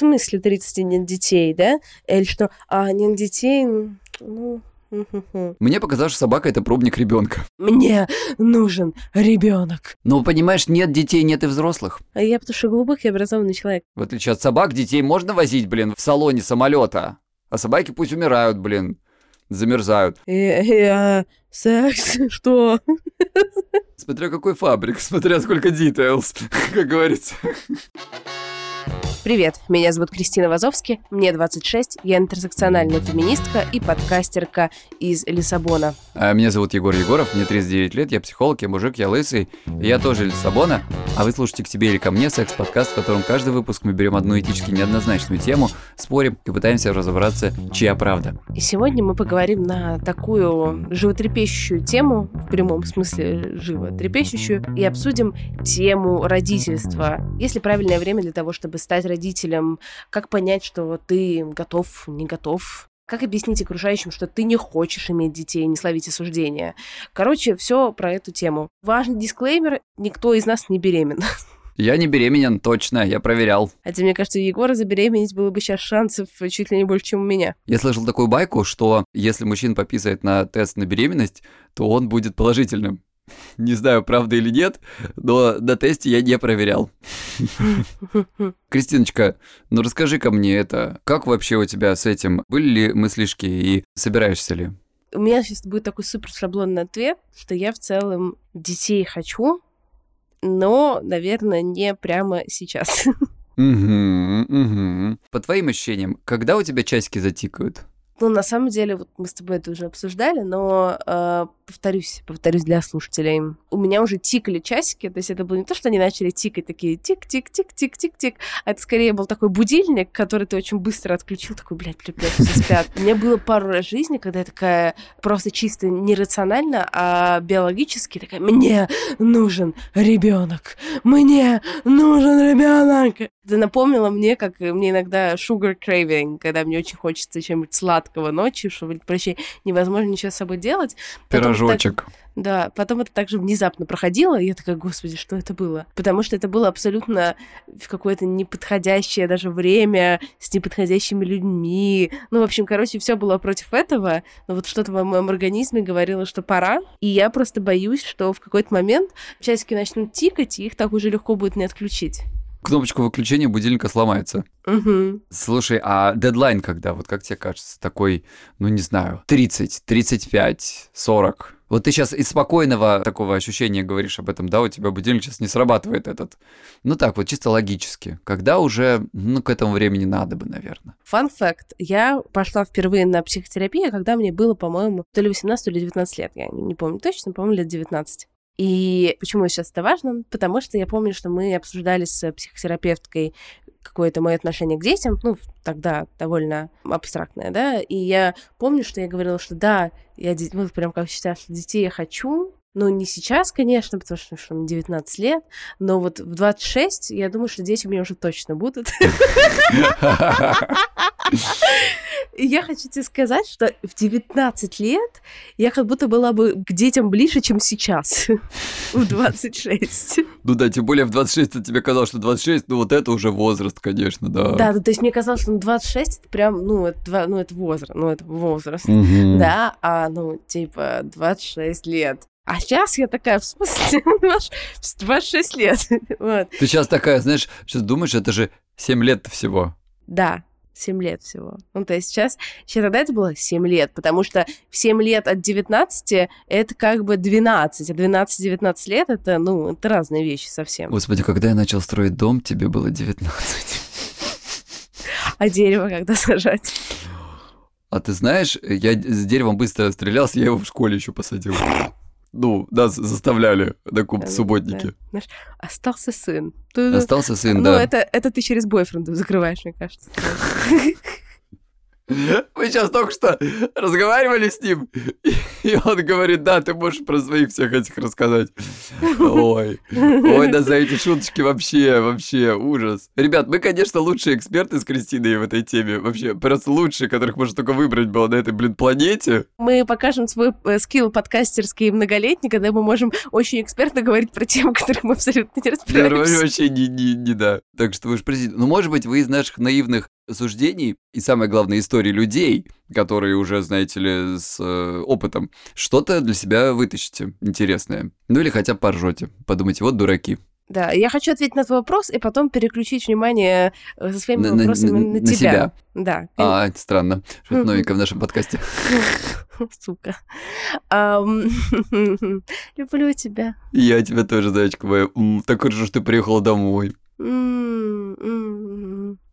смысле 30 нет детей, да? Или что, а, нет детей, ну, мне показалось, что собака это пробник ребенка. Мне нужен ребенок. Ну, понимаешь, нет детей, нет и взрослых. А я потому что глубокий образованный человек. В отличие от собак, детей можно возить, блин, в салоне самолета. А собаки пусть умирают, блин, замерзают. И, и, а, секс, что? Смотря какой фабрик, смотря сколько details, как говорится. Привет, меня зовут Кристина Вазовски, мне 26, я интерсекциональная феминистка и подкастерка из Лиссабона. А меня зовут Егор Егоров, мне 39 лет, я психолог, я мужик, я лысый, я тоже из Лиссабона, а вы слушаете «К тебе или ко мне» секс-подкаст, в котором каждый выпуск мы берем одну этически неоднозначную тему, спорим и пытаемся разобраться, чья правда. И сегодня мы поговорим на такую животрепещущую тему, в прямом смысле животрепещущую, и обсудим тему родительства. Есть ли правильное время для того, чтобы стать родителям, как понять, что ты готов, не готов, как объяснить окружающим, что ты не хочешь иметь детей, не словить осуждения. Короче, все про эту тему. Важный дисклеймер, никто из нас не беременен. Я не беременен, точно, я проверял. Хотя, мне кажется, у Егора забеременеть было бы сейчас шансов чуть ли не больше, чем у меня. Я слышал такую байку, что если мужчина пописает на тест на беременность, то он будет положительным. Не знаю, правда или нет, но на тесте я не проверял. Кристиночка, ну расскажи-ка мне это. Как вообще у тебя с этим? Были ли мыслишки и собираешься ли? У меня сейчас будет такой супер шаблонный ответ, что я в целом детей хочу, но, наверное, не прямо сейчас. Угу, угу. По твоим ощущениям, когда у тебя часики затикают? Ну, на самом деле, вот мы с тобой это уже обсуждали, но э, повторюсь, повторюсь для слушателей. У меня уже тикали часики, то есть это было не то, что они начали тикать такие тик-тик-тик-тик-тик-тик, а это скорее был такой будильник, который ты очень быстро отключил, такой, блядь, блядь, блядь, все спят. У меня было пару раз в жизни, когда я такая просто чисто нерационально, а биологически такая, мне нужен ребенок, мне нужен ребенок. Это напомнило мне, как мне иногда sugar craving, когда мне очень хочется чем-нибудь сладкого ночью, что, прощай, невозможно ничего с собой делать. Пирожочек. Так, да, потом это также внезапно проходило, и я такая, господи, что это было? Потому что это было абсолютно в какое-то неподходящее даже время, с неподходящими людьми. Ну, в общем, короче, все было против этого, но вот что-то в моем организме говорило, что пора, и я просто боюсь, что в какой-то момент часики начнут тикать, и их так уже легко будет не отключить кнопочка выключения будильника сломается. Угу. Слушай, а дедлайн когда? Вот как тебе кажется? Такой, ну не знаю, 30, 35, 40? Вот ты сейчас из спокойного такого ощущения говоришь об этом, да, у тебя будильник сейчас не срабатывает этот. Ну так вот, чисто логически. Когда уже, ну, к этому времени надо бы, наверное. Фан факт. Я пошла впервые на психотерапию, когда мне было, по-моему, то ли 18, то ли 19 лет. Я не помню точно, по-моему, лет 19. И почему сейчас это важно? Потому что я помню, что мы обсуждали с психотерапевткой какое-то мое отношение к детям, ну, тогда довольно абстрактное, да, и я помню, что я говорила, что да, я вот прям как что детей я хочу, ну, не сейчас, конечно, потому что, что мне 19 лет, но вот в 26 я думаю, что дети у меня уже точно будут. И я хочу тебе сказать, что в 19 лет я как будто была бы к детям ближе, чем сейчас, в 26. Ну да, тем более в 26 тебе казалось, что 26, ну вот это уже возраст, конечно, да. Да, то есть мне казалось, что 26 это прям, ну это, ну, это возраст, ну это возраст, да, а ну типа 26 лет. А сейчас я такая, в смысле, 26 лет. вот. Ты сейчас такая, знаешь, сейчас думаешь, это же 7 лет всего. Да, 7 лет всего. Ну, то есть сейчас, сейчас тогда это было 7 лет, потому что в 7 лет от 19 это как бы 12, а 12-19 лет это, ну, это разные вещи совсем. Господи, когда я начал строить дом, тебе было 19. А дерево когда сажать? А ты знаешь, я с деревом быстро стрелялся, я его в школе еще посадил. Ну, нас заставляли на куб субботники. Знаешь, остался сын. Остался сын, ну, да. Ну, это, это ты через бойфренда закрываешь, мне кажется. Мы сейчас только что разговаривали с ним, и он говорит, да, ты можешь про своих всех этих рассказать. Ой, ой, да за эти шуточки вообще, вообще ужас. Ребят, мы, конечно, лучшие эксперты с Кристиной в этой теме. Вообще, просто лучшие, которых можно только выбрать было на этой, блин, планете. Мы покажем свой э, скилл подкастерский многолетний, когда мы можем очень экспертно говорить про темы, которых мы абсолютно не разбираемся. Да, вообще не, не, не да. Так что вы же простите. Ну, может быть, вы из наших наивных суждений и, самое главное, истории людей, которые уже, знаете ли, с э, опытом, что-то для себя вытащите интересное. Ну или хотя бы поржете. Подумайте, вот дураки. Да, я хочу ответить на твой вопрос и потом переключить внимание э, со своими на, вопросами на, на, на тебя. себя. Да. А, это странно. Что-то новенькое в нашем подкасте. Сука. Люблю тебя. Я тебя тоже, зайчка моя. Так хорошо, что ты приехала домой.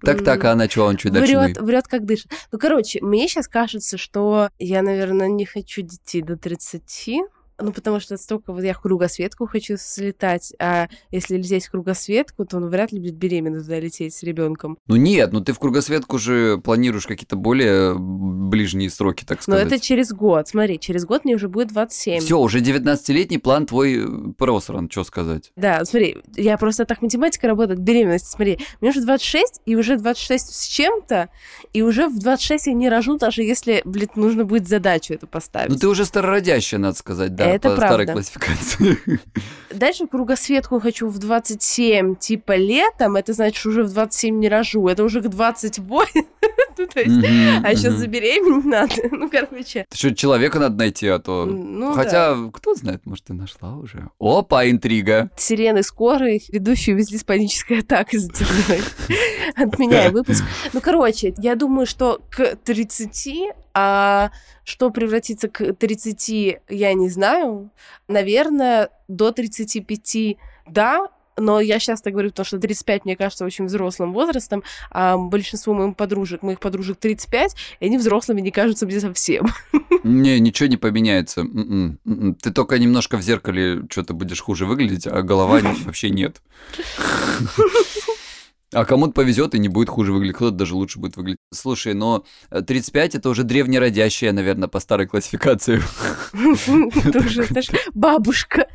Так-так, а она что, он чуть дальше? Врет, врет, как дышит. Ну, короче, мне сейчас кажется, что я, наверное, не хочу детей до 30. Ну, потому что столько вот я кругосветку хочу слетать, а если лететь в кругосветку, то он вряд ли будет беременна туда лететь с ребенком. Ну нет, ну ты в кругосветку же планируешь какие-то более ближние сроки, так сказать. Но это через год. Смотри, через год мне уже будет 27. Все, уже 19-летний план твой э, просран, что сказать. Да, смотри, я просто так математика работает, беременность, смотри, мне уже 26, и уже 26 с чем-то, и уже в 26 я не рожу, даже если, блин, нужно будет задачу эту поставить. Ну ты уже старородящая, надо сказать, да это по правда. старой классификации. Дальше кругосветку хочу в 27, типа летом, это значит, что уже в 27 не рожу, это уже к 28. Ну, а сейчас забеременеть надо. Ну, короче. Что, человека надо найти, а то... Ну, Хотя, кто знает, может, ты нашла уже. Опа, интрига. Сирены скорой, ведущую везли с панической атакой за. Отменяя выпуск. Ну, короче, я думаю, что к 30 а что превратится к 30, я не знаю. Наверное, до 35 да, но я сейчас так говорю, потому что 35, мне кажется, очень взрослым возрастом, а большинству моих подружек, моих подружек 35, и они взрослыми не кажутся мне совсем. Не, ничего не поменяется. М-м, м-м. Ты только немножко в зеркале что-то будешь хуже выглядеть, а голова вообще нет. А кому-то повезет и не будет хуже выглядеть, кто-то даже лучше будет выглядеть. Слушай, но 35 это уже древнеродящая, наверное, по старой классификации. Тоже, бабушка.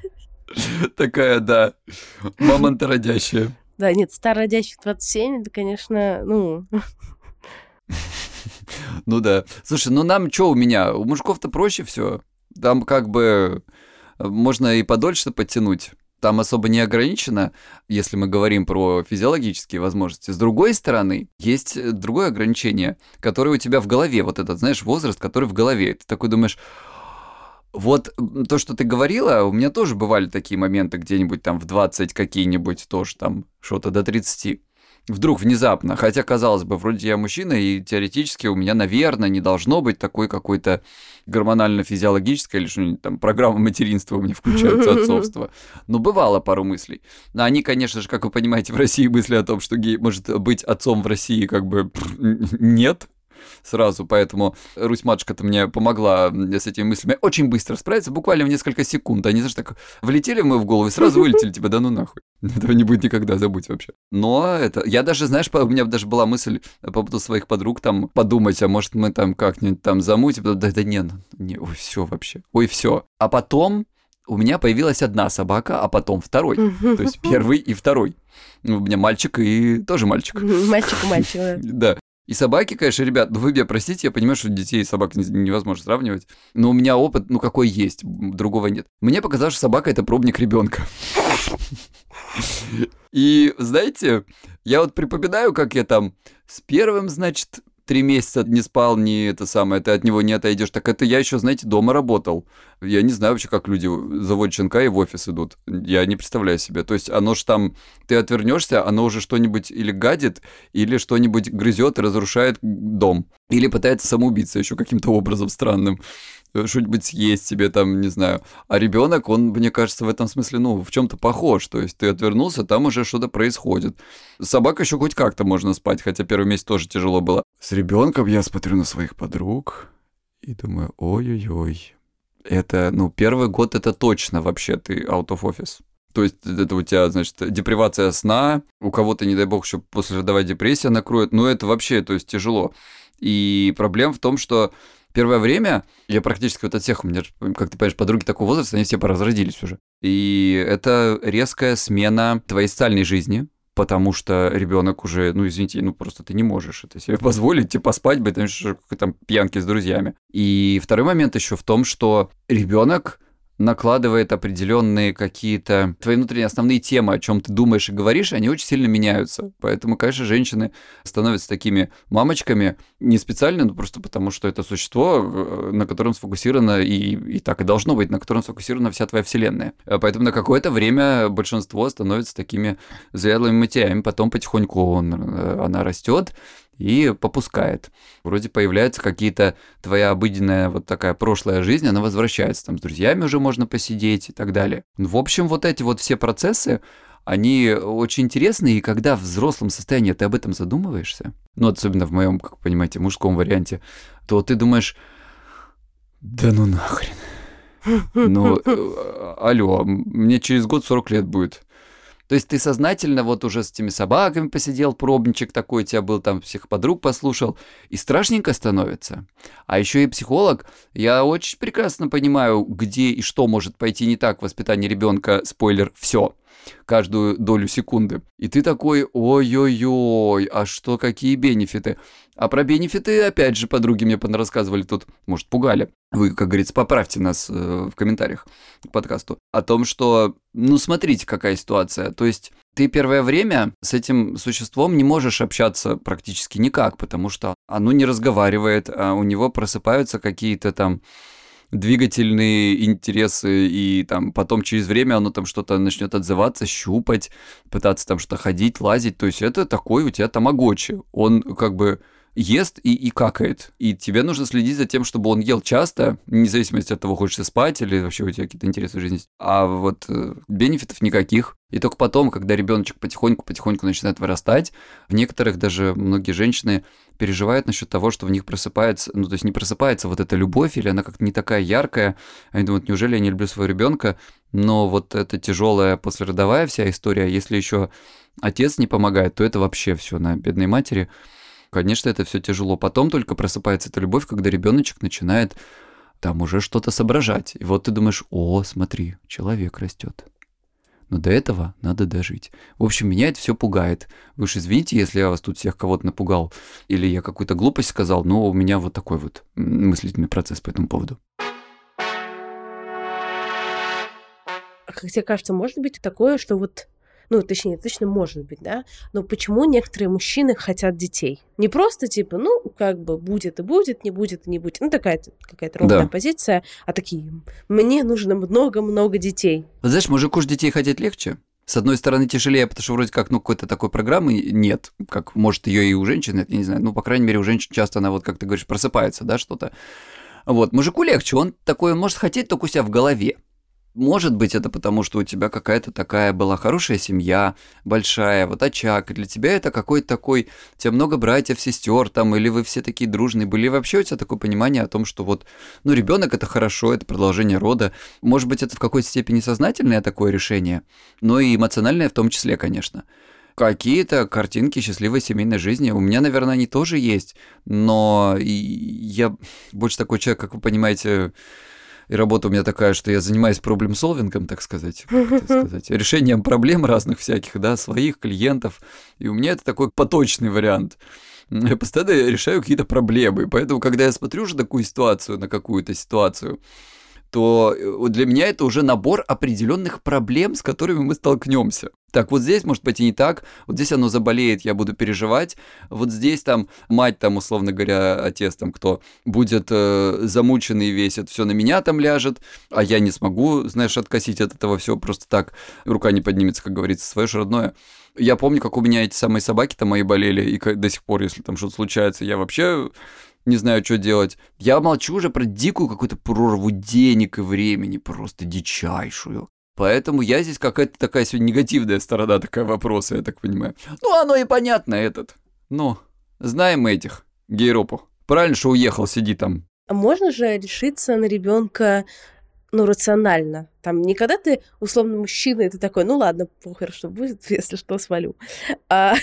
Такая, да. Мамонта родящая. Да, нет, старородящих 27, это, конечно, ну... Ну да. Слушай, ну нам что у меня? У мужиков-то проще все. Там как бы можно и подольше подтянуть. Там особо не ограничено, если мы говорим про физиологические возможности. С другой стороны, есть другое ограничение, которое у тебя в голове. Вот этот, знаешь, возраст, который в голове. Ты такой думаешь, вот то, что ты говорила, у меня тоже бывали такие моменты где-нибудь там в 20 какие-нибудь, тоже там что-то до 30. Вдруг внезапно, хотя, казалось бы, вроде я мужчина, и теоретически у меня, наверное, не должно быть такой какой-то гормонально-физиологической или что-нибудь там программа материнства у меня включается, отцовство. Но бывало пару мыслей. Но они, конечно же, как вы понимаете, в России мысли о том, что гей может быть отцом в России, как бы нет сразу, поэтому Русь-матушка-то мне помогла с этими мыслями очень быстро справиться, буквально в несколько секунд. Они, знаешь, так влетели в мою в голову и сразу вылетели тебя, да ну нахуй. Этого не будет никогда, забудь вообще. Но это... Я даже, знаешь, у меня даже была мысль по поводу своих подруг там подумать, а может мы там как-нибудь там замутим. Да, да не, ну, не, ой, все вообще. Ой, все. А потом у меня появилась одна собака, а потом второй. То есть первый и второй. У меня мальчик и тоже мальчик. Мальчик и мальчик, да. И собаки, конечно, ребят, ну вы меня простите, я понимаю, что детей и собак невозможно сравнивать, но у меня опыт, ну какой есть, другого нет. Мне показалось, что собака это пробник ребенка. И знаете, я вот припоминаю, как я там с первым, значит, три месяца не спал, не это самое, ты от него не отойдешь. Так это я еще, знаете, дома работал. Я не знаю вообще, как люди заводят щенка и в офис идут. Я не представляю себе. То есть оно же там, ты отвернешься, оно уже что-нибудь или гадит, или что-нибудь грызет и разрушает дом. Или пытается самоубиться еще каким-то образом странным. Что-нибудь съесть себе там, не знаю. А ребенок, он, мне кажется, в этом смысле, ну, в чем-то похож. То есть ты отвернулся, там уже что-то происходит. Собака еще хоть как-то можно спать, хотя первый месяц тоже тяжело было. С ребенком я смотрю на своих подруг и думаю, ой-ой-ой. Это, ну, первый год это точно вообще ты out of office. То есть это у тебя, значит, депривация сна, у кого-то, не дай бог, еще после родовая депрессия накроет, ну это вообще, то есть тяжело. И проблема в том, что первое время я практически вот от всех, у меня, как ты понимаешь, подруги такого возраста, они все поразродились уже. И это резкая смена твоей социальной жизни, потому что ребенок уже, ну извините, ну просто ты не можешь это себе позволить, типа поспать бы, там, там пьянки с друзьями. И второй момент еще в том, что ребенок накладывает определенные какие-то твои внутренние основные темы, о чем ты думаешь и говоришь, они очень сильно меняются. Поэтому, конечно, женщины становятся такими мамочками не специально, но просто потому, что это существо, э, на котором сфокусировано, и, и так и должно быть, на котором сфокусирована вся твоя вселенная. Э, поэтому на какое-то время большинство становится такими зрелыми матерями, потом потихоньку он, э, она растет, и попускает. Вроде появляются какие-то твоя обыденная вот такая прошлая жизнь, она возвращается, там с друзьями уже можно посидеть и так далее. В общем, вот эти вот все процессы, они очень интересны, и когда в взрослом состоянии ты об этом задумываешься, ну, особенно в моем, как понимаете, мужском варианте, то ты думаешь, да ну нахрен. Ну, э, алло, мне через год 40 лет будет. То есть ты сознательно вот уже с этими собаками посидел, пробничек такой у тебя был, там всех подруг послушал, и страшненько становится. А еще и психолог, я очень прекрасно понимаю, где и что может пойти не так в воспитании ребенка, спойлер, все каждую долю секунды. И ты такой, ой-ой-ой, а что, какие бенефиты? А про бенефиты, опять же, подруги мне рассказывали тут, может, пугали. Вы, как говорится, поправьте нас э, в комментариях к подкасту. О том, что, ну, смотрите, какая ситуация. То есть ты первое время с этим существом не можешь общаться практически никак, потому что оно не разговаривает, а у него просыпаются какие-то там двигательные интересы, и там потом через время оно там что-то начнет отзываться, щупать, пытаться там что-то ходить, лазить. То есть это такой у тебя тамагочи. Он как бы ест и, и какает. И тебе нужно следить за тем, чтобы он ел часто, вне зависимости от того, хочешь ты спать или вообще у тебя какие-то интересы в жизни. А вот э, бенефитов никаких. И только потом, когда ребеночек потихоньку-потихоньку начинает вырастать, в некоторых даже многие женщины переживают насчет того, что в них просыпается, ну то есть не просыпается вот эта любовь, или она как-то не такая яркая. Они думают, неужели я не люблю своего ребенка? Но вот эта тяжелая послеродовая вся история, если еще отец не помогает, то это вообще все на бедной матери. Конечно, это все тяжело. Потом только просыпается эта любовь, когда ребеночек начинает там уже что-то соображать. И вот ты думаешь, о, смотри, человек растет. Но до этого надо дожить. В общем, меня это все пугает. Вы уж извините, если я вас тут всех кого-то напугал, или я какую-то глупость сказал, но у меня вот такой вот мыслительный процесс по этому поводу. Как тебе кажется, может быть такое, что вот ну, точнее, точно может быть, да, но почему некоторые мужчины хотят детей? Не просто типа, ну, как бы будет и будет, не будет и не будет, ну, такая какая-то ровная да. позиция, а такие, мне нужно много-много детей. Вот знаешь, мужику же детей хотеть легче. С одной стороны, тяжелее, потому что вроде как, ну, какой-то такой программы нет, как может ее и у женщин, я не знаю, ну, по крайней мере, у женщин часто она, вот как ты говоришь, просыпается, да, что-то. Вот, мужику легче, он такой, он может хотеть только у себя в голове. Может быть, это потому, что у тебя какая-то такая была хорошая семья, большая, вот очаг, и для тебя это какой-то такой, у тебя много братьев, сестер там, или вы все такие дружные были, и вообще у тебя такое понимание о том, что вот, ну, ребенок это хорошо, это продолжение рода. Может быть, это в какой-то степени сознательное такое решение, но и эмоциональное в том числе, конечно какие-то картинки счастливой семейной жизни. У меня, наверное, они тоже есть, но я больше такой человек, как вы понимаете, и работа у меня такая, что я занимаюсь проблем-солвингом, так сказать, сказать, решением проблем разных всяких, да, своих клиентов. И у меня это такой поточный вариант. Я постоянно решаю какие-то проблемы. Поэтому, когда я смотрю уже такую ситуацию, на какую-то ситуацию, то э, для меня это уже набор определенных проблем, с которыми мы столкнемся. Так, вот здесь может быть и не так, вот здесь оно заболеет, я буду переживать, вот здесь там мать там, условно говоря, отец там кто, будет э, замученный весь, это все на меня там ляжет, а я не смогу, знаешь, откосить от этого все просто так, рука не поднимется, как говорится, свое же родное. Я помню, как у меня эти самые собаки там мои болели, и до сих пор, если там что-то случается, я вообще не знаю, что делать. Я молчу уже про дикую какую-то прорву денег и времени, просто дичайшую. Поэтому я здесь какая-то такая сегодня негативная сторона такая вопроса, я так понимаю. Ну, оно и понятно, этот. Ну, знаем этих гейропов. Правильно, что уехал, сиди там. А можно же решиться на ребенка ну, рационально. Там не когда ты, условно, мужчина, и ты такой, ну ладно, похер, что будет, если что, свалю. А,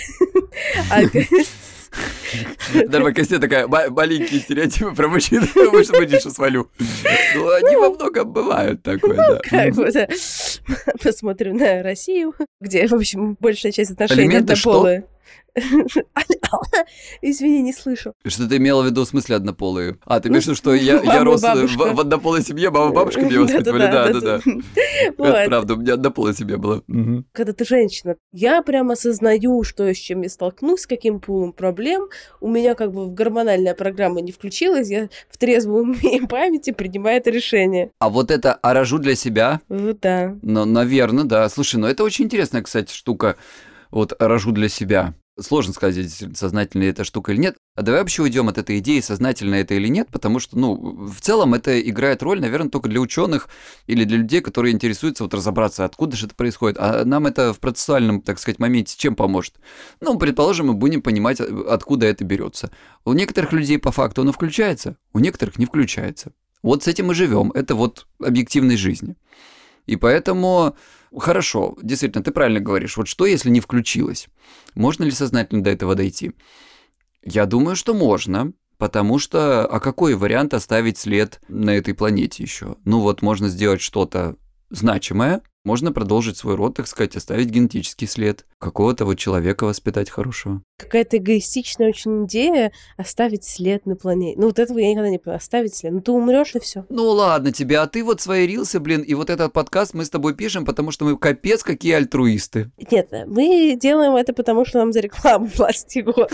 Дарма Косте такая, маленькие стереотипы про мужчин, может быть, еще свалю. Ну, они во многом бывают такое, да. Как вот, э, посмотрим на Россию, где, в общем, большая часть отношений Элементы что? Извини, не слышу. Что ты имела в виду в смысле однополые? А, ты имеешь в виду, что я, я рос э, в, в однополой семье, мама бабушка меня воспитывали? Да, да, да. Это правда, у меня однополая семья была. Когда ты женщина, я прям осознаю, что я с чем я столкнусь, с каким пулом проблем. У меня как бы гормональная программа не включилась, я в трезвом уме памяти принимаю это решение. А вот это «а рожу для себя», да. ну, наверное, да. Слушай, ну это очень интересная, кстати, штука. Вот «рожу для себя». Сложно сказать, сознательная эта штука или нет. А давай вообще уйдем от этой идеи, сознательно это или нет, потому что, ну, в целом это играет роль, наверное, только для ученых или для людей, которые интересуются вот разобраться, откуда же это происходит. А нам это в процессуальном, так сказать, моменте чем поможет? Ну, предположим, мы будем понимать, откуда это берется. У некоторых людей по факту оно включается, у некоторых не включается. Вот с этим мы живем. Это вот объективность жизни. И поэтому, хорошо, действительно, ты правильно говоришь. Вот что, если не включилось? Можно ли сознательно до этого дойти? Я думаю, что можно, потому что, а какой вариант оставить след на этой планете еще? Ну вот, можно сделать что-то значимое, можно продолжить свой род, так сказать, оставить генетический след, какого-то вот человека воспитать хорошего. Какая-то эгоистичная очень идея оставить след на планете. Ну, вот этого я никогда не поняла. Оставить след. Ну, ты умрешь и все. Ну ладно тебе, а ты вот свои рилсы, блин, и вот этот подкаст мы с тобой пишем, потому что мы капец какие альтруисты. Нет, мы делаем это потому, что нам за рекламу платят Егор.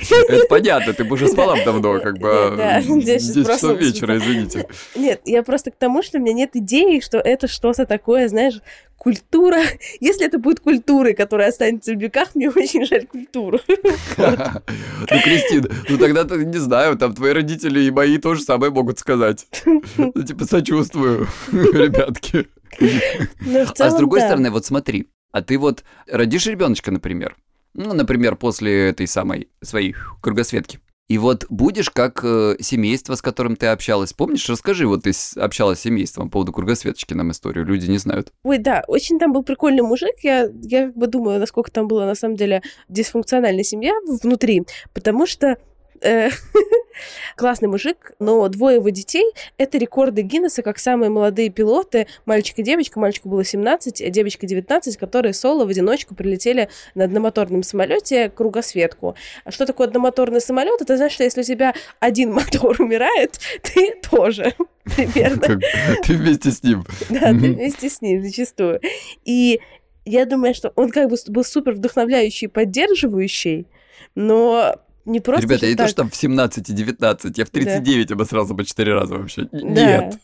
Это понятно, ты бы уже спала давно, как бы Да, а, я щас 10 часов проснулась. вечера, извините. Нет, я просто к тому, что у меня нет идеи, что это что-то такое, знаешь, культура. Если это будет культурой, которая останется в веках, мне очень жаль культуру. Ну, Кристина, ну тогда ты не знаю, там твои родители и мои тоже самое могут сказать. Ну, типа, сочувствую, ребятки. В А с другой стороны, вот смотри, а ты вот родишь ребеночка, например, ну, например, после этой самой своей кругосветки, и вот будешь как э, семейство, с которым ты общалась. Помнишь, расскажи, вот ты общалась с семейством по поводу кругосветочки нам историю, люди не знают. Ой, да, очень там был прикольный мужик. Я, я как бы думаю, насколько там была на самом деле дисфункциональная семья внутри, потому что классный мужик, но двое его детей — это рекорды Гиннесса, как самые молодые пилоты, мальчик и девочка. Мальчику было 17, а девочка 19, которые соло в одиночку прилетели на одномоторном самолете кругосветку. Что такое одномоторный самолет? Это значит, что если у тебя один мотор умирает, ты тоже примерно. Ты вместе с ним. Да, ты вместе с ним зачастую. И я думаю, что он как бы был супер вдохновляющий, поддерживающий, но не просто... Ребята, я не так- то, что там в 17 и 19, я в 39 обосрался по 4 раза вообще. Да. Нет.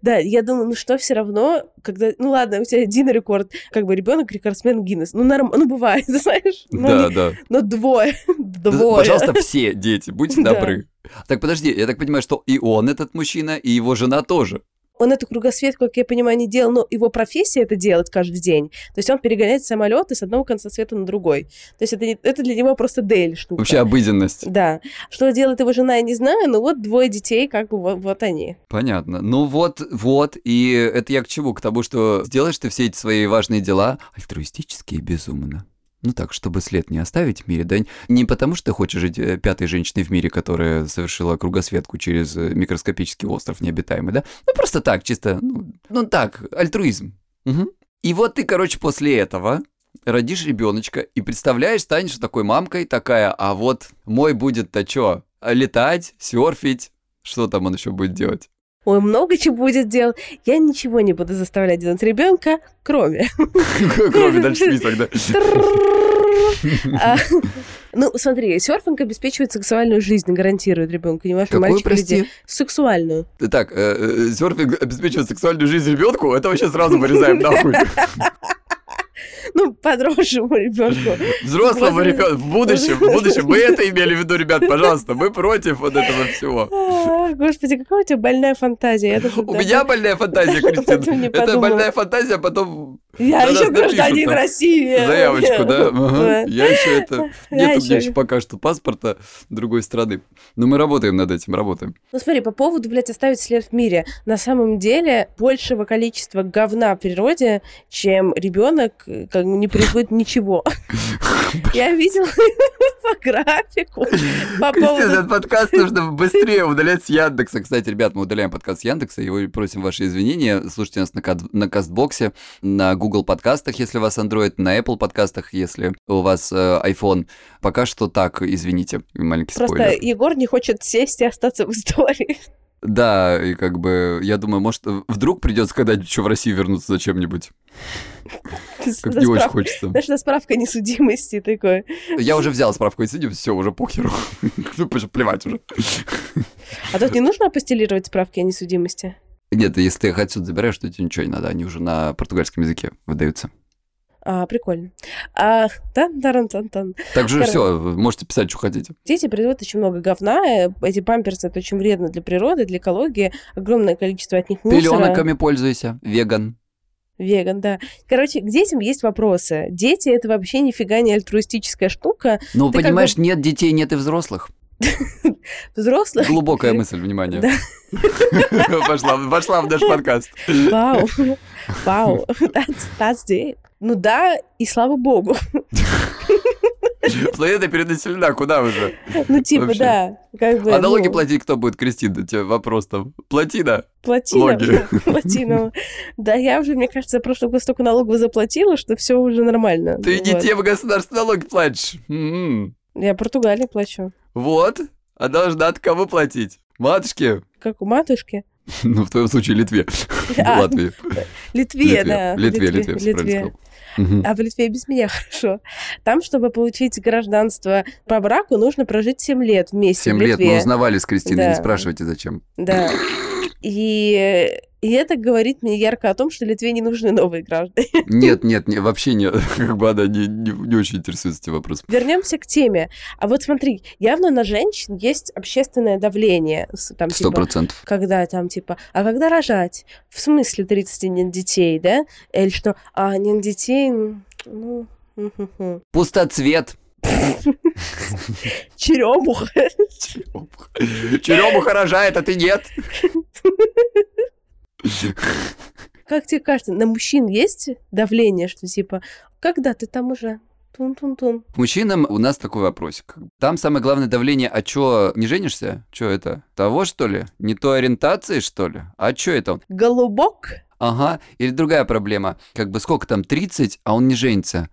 Да, я думаю, ну что все равно, когда, ну ладно, у тебя один рекорд, как бы ребенок рекордсмен Гиннес, ну норм, ну бывает, знаешь, но, Да, не- да. но двое, Да, двое. Пожалуйста, все дети, будьте Да. добры. Так, подожди, я так понимаю, что и он, этот мужчина, и его жена тоже. Он эту кругосветку, как я понимаю, не делал, но его профессия это делать каждый день. То есть он перегоняет самолеты с одного конца света на другой. То есть это, не- это для него просто дейль штука. Вообще обыденность. Да. Что делает его жена, я не знаю, но вот двое детей, как бы вот, вот они. Понятно. Ну вот, вот, и это я к чему? К тому, что сделаешь ты все эти свои важные дела альтруистически и безумно. Ну так, чтобы след не оставить в мире, да не потому, что ты хочешь жить э, пятой женщиной в мире, которая совершила кругосветку через э, микроскопический остров необитаемый, да? Ну просто так, чисто, ну, ну так, альтруизм. Мгм. И вот ты, короче, после этого родишь ребеночка и представляешь, станешь такой мамкой, такая, а вот мой будет-то что? Летать, серфить, что там он еще будет делать? Ой, много чего будет делать. Я ничего не буду заставлять делать ребенка, кроме. Кроме дальше список, да. А, Ну, смотри, серфинг обеспечивает сексуальную жизнь, гарантирует ребенку, не важно, Какую, мальчик или девочка. Сексуальную. Так, серфинг обеспечивает сексуальную жизнь ребенку, это вообще сразу вырезаем нахуй. Ну, подросшему ребенку. Взрослому ребенку, в будущем, в будущем, мы это имели в виду, ребят, пожалуйста, мы против вот этого всего. Господи, какая у тебя больная фантазия. У меня больная фантазия, Кристина. Это больная фантазия, а потом Я еще гражданин России. Заявочку, да? Я еще это... Нет у меня еще пока что паспорта другой страны. Но мы работаем над этим, работаем. Ну смотри, по поводу, блядь, оставить след в мире. На самом деле большего количества говна в природе, чем ребенок как не производит ничего. Я видела по графику. По поводу... этот подкаст нужно быстрее удалять с Яндекса. Кстати, ребят, мы удаляем подкаст с Яндекса, вы просим ваши извинения. Слушайте нас на, на Кастбоксе, на Google подкастах, если у вас Android, на Apple подкастах, если у вас э, iPhone. Пока что так, извините, маленький Просто спойлер. Егор не хочет сесть и остаться в истории. Да, и как бы, я думаю, может, вдруг придется когда-нибудь еще в Россию вернуться зачем-нибудь. Как не очень хочется. Знаешь, это справка несудимости такой. Я уже взял справку и сидим, все, уже похеру. Ну, плевать уже. А тут не нужно апостелировать справки о несудимости? Нет, если ты их отсюда забираешь, то тебе ничего не надо, они уже на португальском языке выдаются. А, прикольно. А, тан тан тан тан Так же все, можете писать, что хотите. Дети производят очень много говна. э, Эти памперсы это очень вредно для природы, для экологии. Огромное количество от них мусора. Пеленоками пользуйся, веган. Веган, да. Короче, к детям есть вопросы. Дети это вообще нифига не альтруистическая штука. Ну, Ты как понимаешь, нет детей, нет и взрослых. Взрослых. Глубокая мысль, внимание. Да. Пошла, пошла в наш подкаст. Вау. Вау. That's, that's deep. Ну да, и слава богу. Планета перенаселена, куда уже? Ну, типа, Вообще. да. Как бы, А налоги ну, платить кто будет, Кристина? Тебе вопрос там. Платина. Логи. Платина. Да, я уже, мне кажется, прошлый год столько налогов заплатила, что все уже нормально. Ты не Вот. тем государственные налоги платишь. М-м. Я Португалии плачу. Вот. А должна от кого платить? Матушке? Как у матушки. Ну, в твоем случае Литве. Латвии. Литве, да. Литве, Литве. Мгм. А в Литве без меня хорошо. Там, чтобы получить гражданство по браку, нужно прожить 7 лет вместе Семь в лет Литве. мы узнавали с Кристиной, не спрашивайте, зачем. Да. И, и это говорит мне ярко о том, что Литве не нужны новые граждане. Нет, нет, не, вообще нет. Как бы она не, не, не очень интересуется этим вопросом. Вернемся к теме. А вот смотри, явно на женщин есть общественное давление. Там, Сто типа, процентов. когда там, типа, а когда рожать? В смысле 30 нет детей, да? Или что, а, нет детей, ну... Пустоцвет. Черемуха. Черемуха рожает, а ты нет. Как тебе кажется, на мужчин есть давление, что типа, когда ты там уже? Тун-тун-тун. Мужчинам у нас такой вопросик. Там самое главное давление, а чё, не женишься? Чё это? Того, что ли? Не той ориентации, что ли? А чё это? Голубок? Ага. Или другая проблема. Как бы сколько там, 30, а он не женится?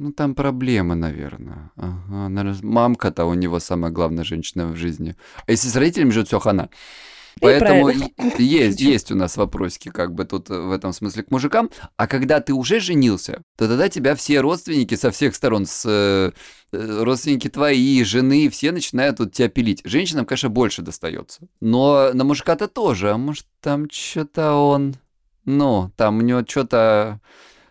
Ну, там проблема, наверное. Ага, наверно, Мамка-то у него самая главная женщина в жизни. А если с родителями живет, все хана. Поэтому есть, есть у нас вопросики как бы тут э, в этом смысле к мужикам. А когда ты уже женился, то тогда тебя все родственники со всех сторон, с, э, э, родственники твои, жены, все начинают тут тебя пилить. Женщинам, конечно, больше достается. Но на мужика-то тоже. А может, там что-то он... Ну, там у него что-то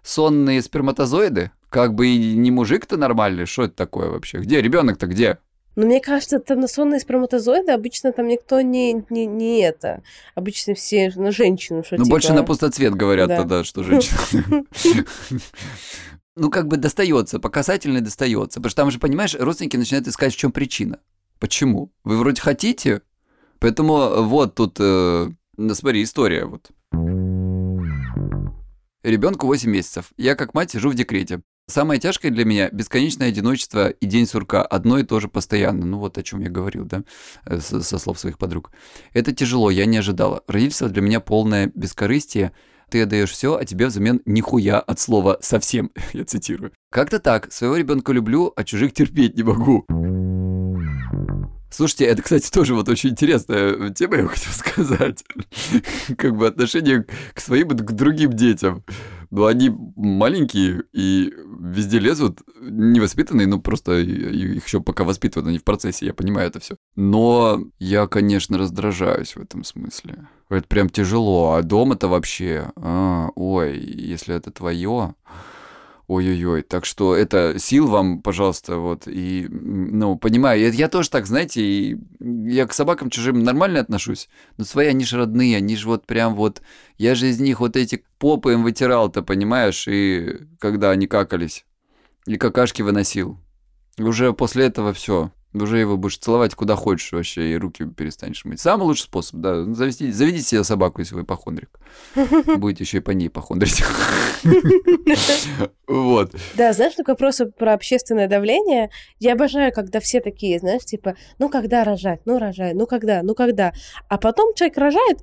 сонные сперматозоиды? Как бы и не мужик-то нормальный, что это такое вообще? Где ребенок-то где? Но мне кажется, там на сонные сперматозоиды обычно там никто не, не, не это. Обычно все на женщину, что Ну, типа... больше на пустоцвет говорят да. тогда, что женщина. Ну, как бы достается, по касательной достается. Потому что там же, понимаешь, родственники начинают искать, в чем причина. Почему? Вы вроде хотите, поэтому вот тут, э, ну, смотри, история вот. Ребенку 8 месяцев. Я как мать сижу в декрете. Самое тяжкое для меня – бесконечное одиночество и день сурка. Одно и то же постоянно. Ну вот о чем я говорил, да, э, со, со слов своих подруг. Это тяжело, я не ожидала. Родительство для меня полное бескорыстие. Ты отдаешь все, а тебе взамен нихуя от слова совсем, я цитирую. Как-то так. Своего ребенка люблю, а чужих терпеть не могу. Слушайте, это, кстати, тоже вот очень интересная тема, я хотел сказать. Как бы отношение к своим и к другим детям. Ну, они маленькие и везде лезут, невоспитанные, ну, просто их еще пока воспитывают, они в процессе, я понимаю это все. Но я, конечно, раздражаюсь в этом смысле. Это прям тяжело, а дома-то вообще, а, ой, если это твое, Ой-ой-ой, так что это сил вам, пожалуйста, вот, и, ну, понимаю, я, я тоже так, знаете, и я к собакам чужим нормально отношусь, но свои, они же родные, они же вот прям вот, я же из них вот эти попы им вытирал-то, понимаешь, и когда они какались, и какашки выносил, уже после этого все, уже его будешь целовать куда хочешь вообще, и руки перестанешь мыть. Самый лучший способ, да. Завести, заведите себе собаку, если вы похондрик. Будете еще и по ней похондрить. Вот. Да, знаешь, такой вопрос про общественное давление. Я обожаю, когда все такие, знаешь, типа, ну когда рожать, ну рожай, ну когда, ну когда. А потом человек рожает,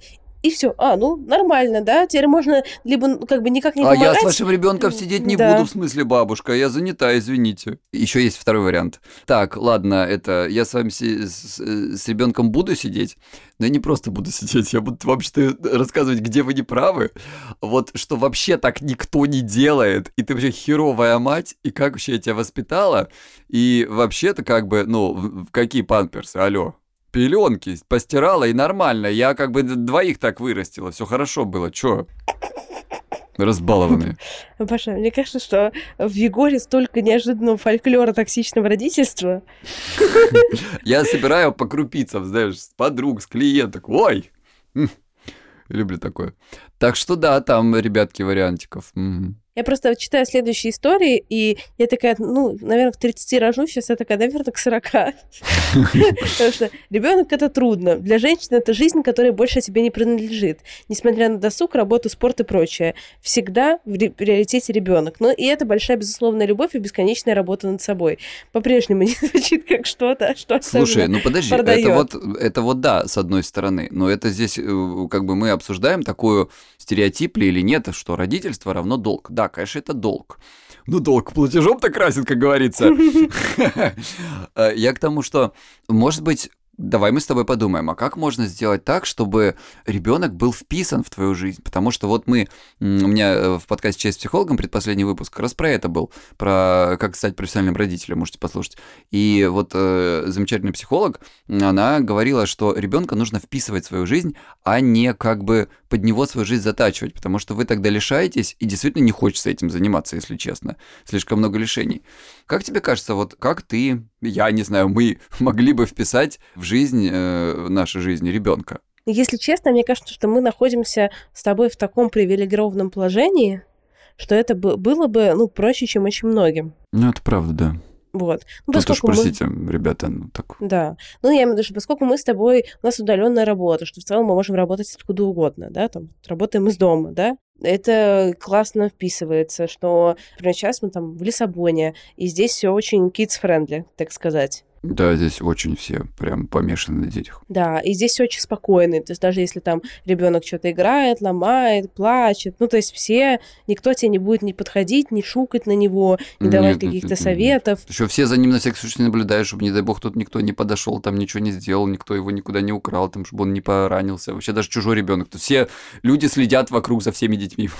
и все. А, ну, нормально, да? Теперь можно либо ну, как бы никак не помогать. А я с вашим ребенком сидеть не да. буду, в смысле, бабушка, я занята, извините. Еще есть второй вариант. Так, ладно, это я с вами с, с, с ребенком буду сидеть, но я не просто буду сидеть, я буду вообще рассказывать, где вы не правы. Вот что вообще так никто не делает, и ты вообще херовая мать, и как вообще я тебя воспитала, и вообще-то как бы, ну, какие памперсы, алло пеленки постирала и нормально. Я как бы двоих так вырастила, все хорошо было. Чё? Разбалованные. Паша, мне кажется, что в Егоре столько неожиданного фольклора токсичного родительства. Я собираю по крупицам, знаешь, с подруг, с клиенток. Ой! Люблю такое. Так что да, там, ребятки, вариантиков. Я просто читаю следующие истории, и я такая, ну, наверное, к 30 рожу, сейчас я такая, наверное, к 40. Потому что ребенок это трудно. Для женщины это жизнь, которая больше тебе не принадлежит. Несмотря на досуг, работу, спорт и прочее. Всегда в приоритете ребенок. Но и это большая, безусловная любовь и бесконечная работа над собой. По-прежнему не звучит как что-то, что Слушай, ну подожди, это вот, это вот да, с одной стороны. Но это здесь э, как бы мы обсуждаем такую стереотип ли или нет, что родительство равно долг. Да, конечно, это долг. Ну, долг платежом-то красит, как говорится. Я к тому, что, может быть, Давай мы с тобой подумаем, а как можно сделать так, чтобы ребенок был вписан в твою жизнь? Потому что вот мы, у меня э, в подкасте «Честь психологом» предпоследний выпуск как раз про это был, про как стать профессиональным родителем, можете послушать. И вот э, замечательный психолог, она говорила, что ребенка нужно вписывать в свою жизнь, а не как бы под него свою жизнь затачивать, потому что вы тогда лишаетесь, и действительно не хочется этим заниматься, если честно. Слишком много лишений. Как тебе кажется, вот как ты, я не знаю, мы могли бы вписать в жизнь, э, нашей жизни ребенка? Если честно, мне кажется, что мы находимся с тобой в таком привилегированном положении, что это было бы ну, проще, чем очень многим. Ну, это правда, да. Вот. Ну, Тут уж, простите, мы... ребята, ну так. Да. Ну, я имею в виду, что поскольку мы с тобой, у нас удаленная работа, что в целом мы можем работать откуда угодно, да, там, работаем из дома, да, это классно вписывается, что, например, сейчас мы там в Лиссабоне, и здесь все очень kids-friendly, так сказать. Да, здесь очень все прям помешаны на детях. Да, и здесь все очень спокойно. То есть даже если там ребенок что-то играет, ломает, плачет, ну то есть все, никто тебе не будет не подходить, не шукать на него, не давать каких-то советов. Еще все за ним на всякий случай наблюдают, чтобы, не дай бог, тут никто не подошел, там ничего не сделал, никто его никуда не украл, там, чтобы он не поранился. Вообще даже чужой ребенок. То все люди следят вокруг за всеми детьми.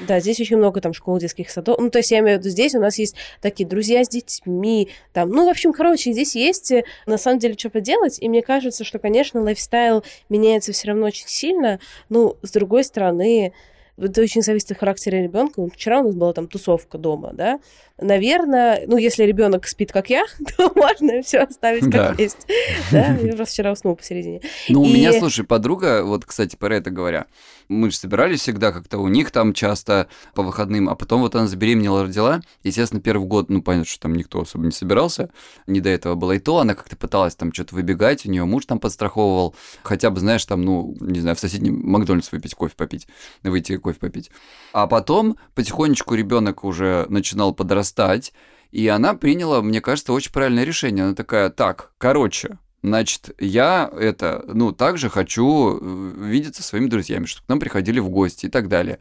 Да, здесь очень много там школ, детских садов. Ну, то есть я имею в виду, здесь у нас есть такие друзья с детьми, там, ну, в общем, короче, здесь есть э, на самом деле что поделать, и мне кажется, что, конечно, лайфстайл меняется все равно очень сильно, но с другой стороны, это очень зависит от характера ребенка. Вчера у нас была там тусовка дома, да, наверное, ну, если ребенок спит, как я, то можно все оставить как да. есть. Да, я просто вчера уснул посередине. Ну, у меня, слушай, подруга, вот, кстати, про это говоря, мы же собирались всегда как-то у них там часто по выходным, а потом вот она забеременела, родила. Естественно, первый год, ну, понятно, что там никто особо не собирался, не до этого было и то, она как-то пыталась там что-то выбегать, у нее муж там подстраховывал, хотя бы, знаешь, там, ну, не знаю, в соседнем Макдональдс выпить кофе попить, выйти кофе попить. А потом потихонечку ребенок уже начинал подрастать, и она приняла, мне кажется, очень правильное решение. Она такая, так, короче, Значит, я это, ну, также хочу э, видеться со своими друзьями, чтобы к нам приходили в гости и так далее.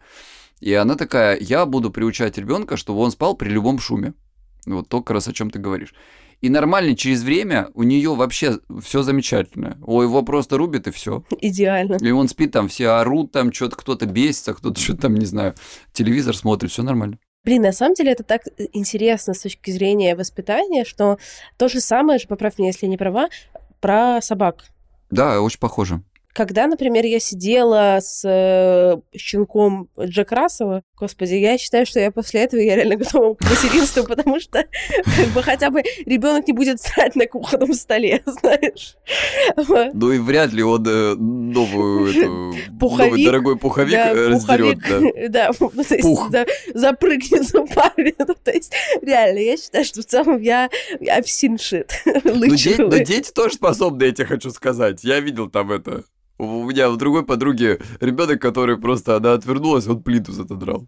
И она такая, я буду приучать ребенка, чтобы он спал при любом шуме. Вот то, как раз о чем ты говоришь. И нормально через время у нее вообще все замечательно. О, его просто рубит и все. Идеально. И он спит, там все орут, там что-то кто-то бесится, кто-то что-то там, не знаю, телевизор смотрит, все нормально. Блин, на самом деле это так э, интересно с точки зрения воспитания, что то же самое же, поправь меня, если я не права, про собак. Да, очень похоже. Когда, например, я сидела с э, щенком Джек Рассела, господи, я считаю, что я после этого я реально готова к материнству, потому что как бы хотя бы ребенок не будет срать на кухонном столе, знаешь. Ну и вряд ли он э, новую, эту, пуховик, новый дорогой пуховик да, раздерет. Пуховик, да, да то есть, Пух. да, запрыгнет за парень. Ну, то есть, реально, я считаю, что в целом я, I've seen shit. Ну, дети, ну, дети тоже способны, я тебе хочу сказать. Я видел там это у меня у другой подруги ребенок, который просто, она отвернулась, он плиту отодрал.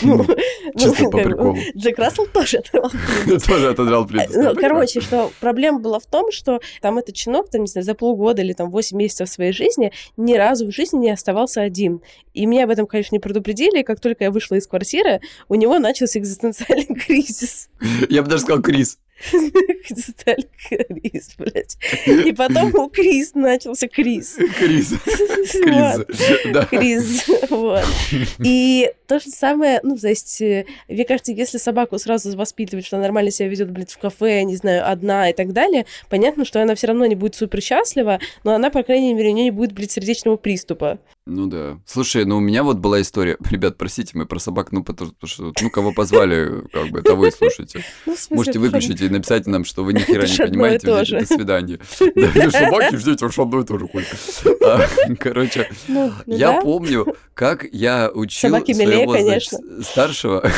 Ну, чисто ну, по приколу. Джек Рассел тоже отодрал Тоже отодрал плиту. Короче, что проблема была в том, что там этот щенок, там, не знаю, за полгода или там 8 месяцев своей жизни ни разу в жизни не оставался один. И меня об этом, конечно, не предупредили, и как только я вышла из квартиры, у него начался экзистенциальный кризис. Я бы даже сказал Крис. Стали Крис, блядь. И потом у Крис начался Крис. Крис. Крис. Да. Крис. Вот. И то же самое, ну, то есть, э, мне кажется, если собаку сразу воспитывать, что она нормально себя ведет, блядь, в кафе, не знаю, одна и так далее, понятно, что она все равно не будет супер счастлива, но она, по крайней мере, у нее не будет, блядь, сердечного приступа. Ну да. Слушай, ну у меня вот была история. Ребят, простите, мы про собак, ну потому что, ну кого позвали, как бы, того и слушайте. Ну, Можете выключить и написать нам, что вы ни хера не понимаете. До свидания. Да, собаки, ждите, уж одно и то же хуй. А, короче, ну, ну я помню, как я учил своего старшего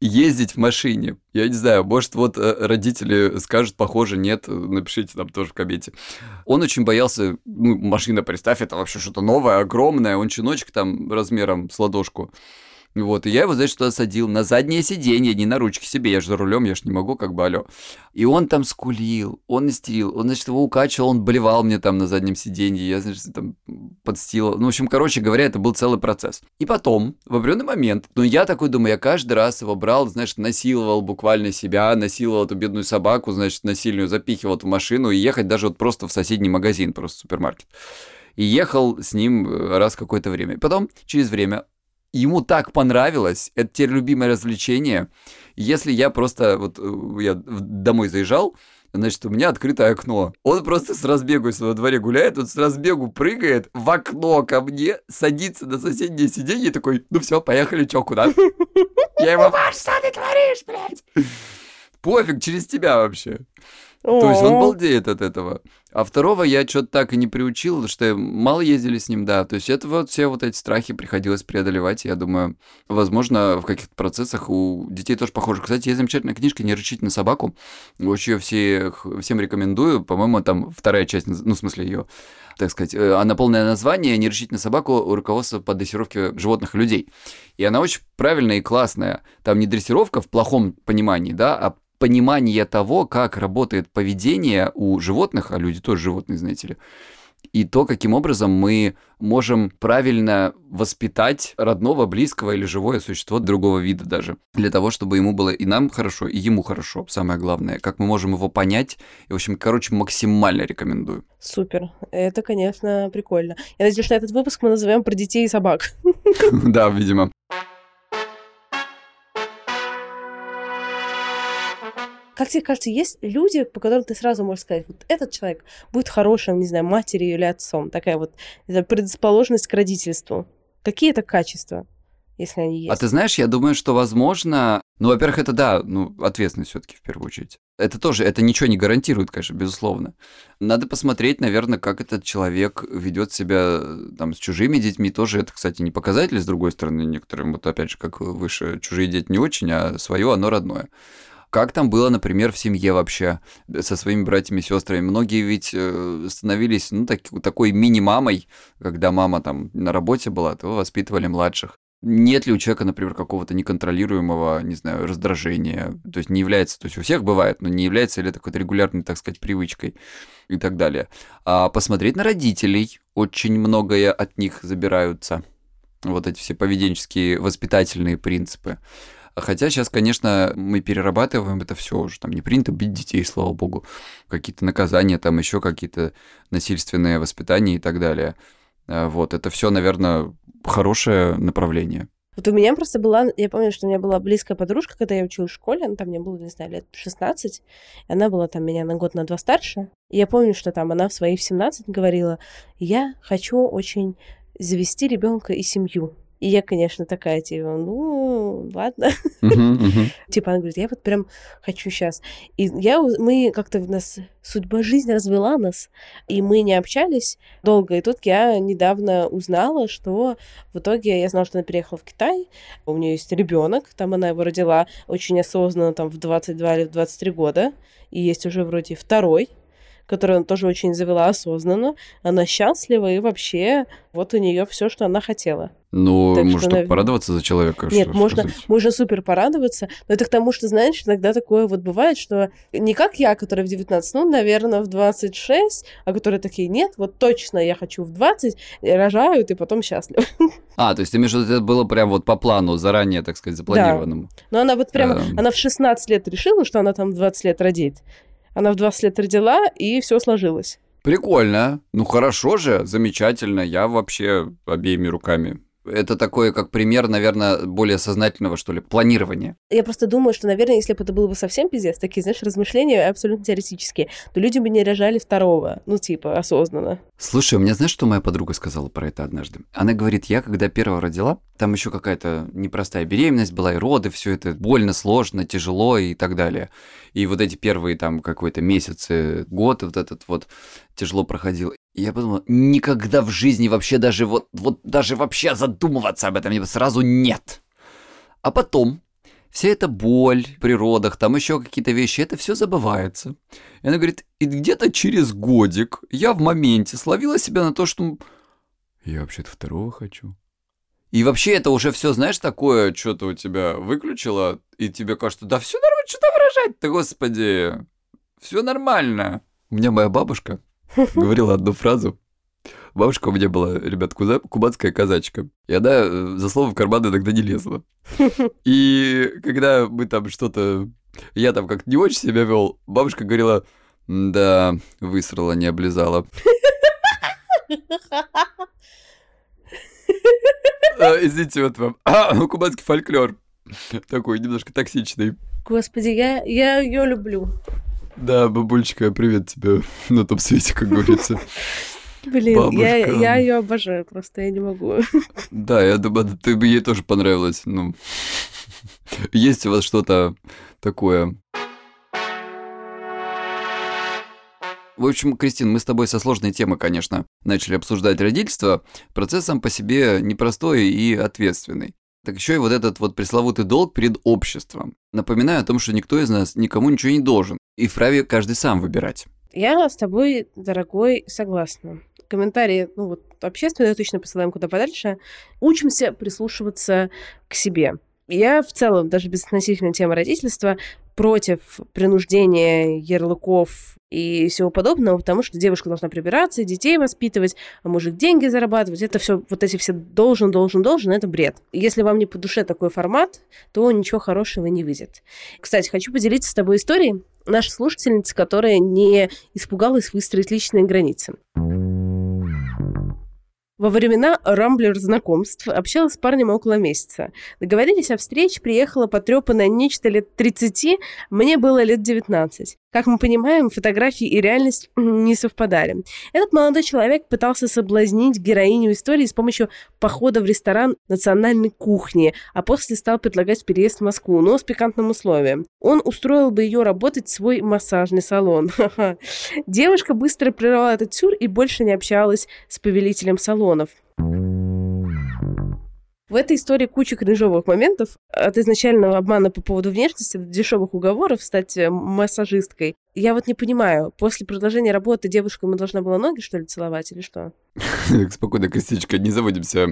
ездить в машине. Я не знаю, может, вот э, родители скажут, похоже, нет, напишите там тоже в комменте. Он очень боялся, ну, машина, представь, это вообще что-то новое, огромное, он чиночек там размером с ладошку. Вот, и я его, знаешь, что садил на заднее сиденье, не на ручки себе, я же за рулем, я же не могу, как бы, алё. И он там скулил, он истерил, он, значит, его укачивал, он болевал мне там на заднем сиденье, я, значит, там подстилал. Ну, в общем, короче говоря, это был целый процесс. И потом, в определенный момент, ну, я такой думаю, я каждый раз его брал, значит, насиловал буквально себя, насиловал эту бедную собаку, значит, насильную запихивал эту машину и ехать даже вот просто в соседний магазин, просто супермаркет и ехал с ним э, раз какое-то время. Потом, через время, ему так понравилось, это теперь любимое развлечение. Если я просто, вот э, я домой заезжал, значит, у меня открытое окно. Он просто с разбегу, если во дворе гуляет, он с разбегу прыгает в окно ко мне, садится на соседнее сиденье и такой, ну все, поехали, чё, куда? Я ему, Маш, что ты творишь, блядь? Пофиг, через тебя вообще. То есть он балдеет от этого. А второго я что-то так и не приучил, что мало ездили с ним, да. То есть это вот все вот эти страхи приходилось преодолевать. Я думаю, возможно, в каких-то процессах у детей тоже похоже. Кстати, есть замечательная книжка «Не рычить на собаку». Очень ее всех, всем рекомендую. По-моему, там вторая часть, ну, в смысле, ее так сказать, э, она полное название «Не рычить на собаку. Руководство по дрессировке животных и людей». И она очень правильная и классная. Там не дрессировка в плохом понимании, да, а понимание того, как работает поведение у животных, а люди тоже животные, знаете ли, и то, каким образом мы можем правильно воспитать родного, близкого или живое существо другого вида даже, для того, чтобы ему было и нам хорошо, и ему хорошо, самое главное, как мы можем его понять, и, в общем, короче, максимально рекомендую. Супер, это, конечно, прикольно. Я надеюсь, что этот выпуск мы назовем про детей и собак. Да, видимо. Как тебе кажется, есть люди, по которым ты сразу можешь сказать, вот этот человек будет хорошим, не знаю, матерью или отцом, такая вот предрасположенность к родительству. Какие это качества? если они есть. А ты знаешь, я думаю, что возможно, ну, во-первых, это да, ну, ответственность все-таки в первую очередь. Это тоже, это ничего не гарантирует, конечно, безусловно. Надо посмотреть, наверное, как этот человек ведет себя там с чужими детьми. Тоже это, кстати, не показатель, с другой стороны, некоторым, вот опять же, как выше, чужие дети не очень, а свое, оно родное. Как там было, например, в семье вообще со своими братьями и сестрами? Многие ведь э, становились, ну, так, такой мини-мамой, когда мама там на работе была, то воспитывали младших. Нет ли у человека, например, какого-то неконтролируемого, не знаю, раздражения? То есть не является, то есть у всех бывает, но не является ли это какой-то регулярной, так сказать, привычкой и так далее. А посмотреть на родителей, очень многое от них забираются. Вот эти все поведенческие, воспитательные принципы. Хотя сейчас, конечно, мы перерабатываем это все уже. Там не принято бить детей, слава богу. Какие-то наказания, там еще какие-то насильственные воспитания и так далее. А, вот, это все, наверное, хорошее направление. Вот у меня просто была, я помню, что у меня была близкая подружка, когда я училась в школе, она там мне было, не знаю, лет 16, и она была там меня на год, на два старше. И я помню, что там она в свои 17 говорила, я хочу очень завести ребенка и семью. И я, конечно, такая, типа, ну, ладно. Типа, она говорит, я вот прям хочу сейчас. И я, мы как-то в нас, судьба жизни развела нас, и мы не общались долго. И тут я недавно узнала, что в итоге я знала, что она переехала в Китай, у нее есть ребенок, там она его родила очень осознанно, там в 22 или в 23 года, и есть уже вроде второй, которую она тоже очень завела осознанно. Она счастлива, и вообще вот у нее все, что она хотела. Ну, так что, наверное... порадоваться за человека? Нет, что можно, сказать? можно супер порадоваться, но это к тому, что, знаешь, иногда такое вот бывает, что не как я, которая в 19, ну, наверное, в 26, а которые такие, нет, вот точно я хочу в 20, рожают, и потом счастлив. А, то есть ты имеешь в виду, это было прям вот по плану, заранее, так сказать, запланированному? Да. Но она вот прямо, эм... она в 16 лет решила, что она там в 20 лет родит. Она в 20 лет родила, и все сложилось. Прикольно. Ну хорошо же, замечательно. Я вообще обеими руками это такое, как пример, наверное, более сознательного, что ли, планирования. Я просто думаю, что, наверное, если бы это было бы совсем пиздец, такие, знаешь, размышления абсолютно теоретические, то люди бы не рожали второго, ну, типа, осознанно. Слушай, у меня знаешь, что моя подруга сказала про это однажды? Она говорит, я когда первого родила, там еще какая-то непростая беременность была, и роды, все это больно, сложно, тяжело и так далее. И вот эти первые там какой-то месяцы, год вот этот вот тяжело проходил. Я подумал, никогда в жизни вообще даже вот, вот даже вообще задумываться об этом сразу нет. А потом вся эта боль при родах, там еще какие-то вещи, это все забывается. И она говорит, и где-то через годик я в моменте словила себя на то, что я вообще-то второго хочу. И вообще это уже все, знаешь, такое, что-то у тебя выключило, и тебе кажется, да все нормально, что там выражать-то, господи, все нормально. У меня моя бабушка говорила одну фразу. Бабушка у меня была, ребят, куза, кубанская казачка. И она э, за слово в карман иногда не лезла. И когда мы там что-то... Я там как-то не очень себя вел, бабушка говорила, да, высрала, не облизала. А, извините, вот вам. А, ну, кубанский фольклор. Такой немножко токсичный. Господи, я, я ее люблю. Да, бабулечка, привет тебе на том свете, как говорится. Блин, я, я ее обожаю, просто я не могу. Да, я думаю, ты бы ей тоже понравилось. Ну, есть у вас что-то такое. В общем, Кристин, мы с тобой со сложной темы, конечно, начали обсуждать родительство. Процесс сам по себе непростой и ответственный. Так еще и вот этот вот пресловутый долг перед обществом. Напоминаю о том, что никто из нас никому ничего не должен. И вправе каждый сам выбирать. Я с тобой, дорогой, согласна. Комментарии, ну вот, общественные точно посылаем куда подальше. Учимся прислушиваться к себе. Я в целом, даже без относительно темы родительства, против принуждения ярлыков и всего подобного, потому что девушка должна прибираться, детей воспитывать, а мужик деньги зарабатывать. Это все, вот эти все должен, должен, должен, это бред. Если вам не по душе такой формат, то ничего хорошего не выйдет. Кстати, хочу поделиться с тобой историей нашей слушательницы, которая не испугалась выстроить личные границы. Во времена рамблер знакомств общалась с парнем около месяца. Договорились о встрече, приехала потрепанная нечто лет 30, мне было лет 19. Как мы понимаем, фотографии и реальность не совпадали. Этот молодой человек пытался соблазнить героиню истории с помощью похода в ресторан национальной кухни, а после стал предлагать переезд в Москву, но с пикантным условием. Он устроил бы ее работать в свой массажный салон. Девушка быстро прервала этот тюр и больше не общалась с повелителем салонов. В этой истории куча кринжовых моментов. От изначального обмана по поводу внешности до дешевых уговоров стать э, массажисткой. Я вот не понимаю, после продолжения работы девушка ему должна была ноги, что ли, целовать или что? Спокойно, Костичка, не заводимся.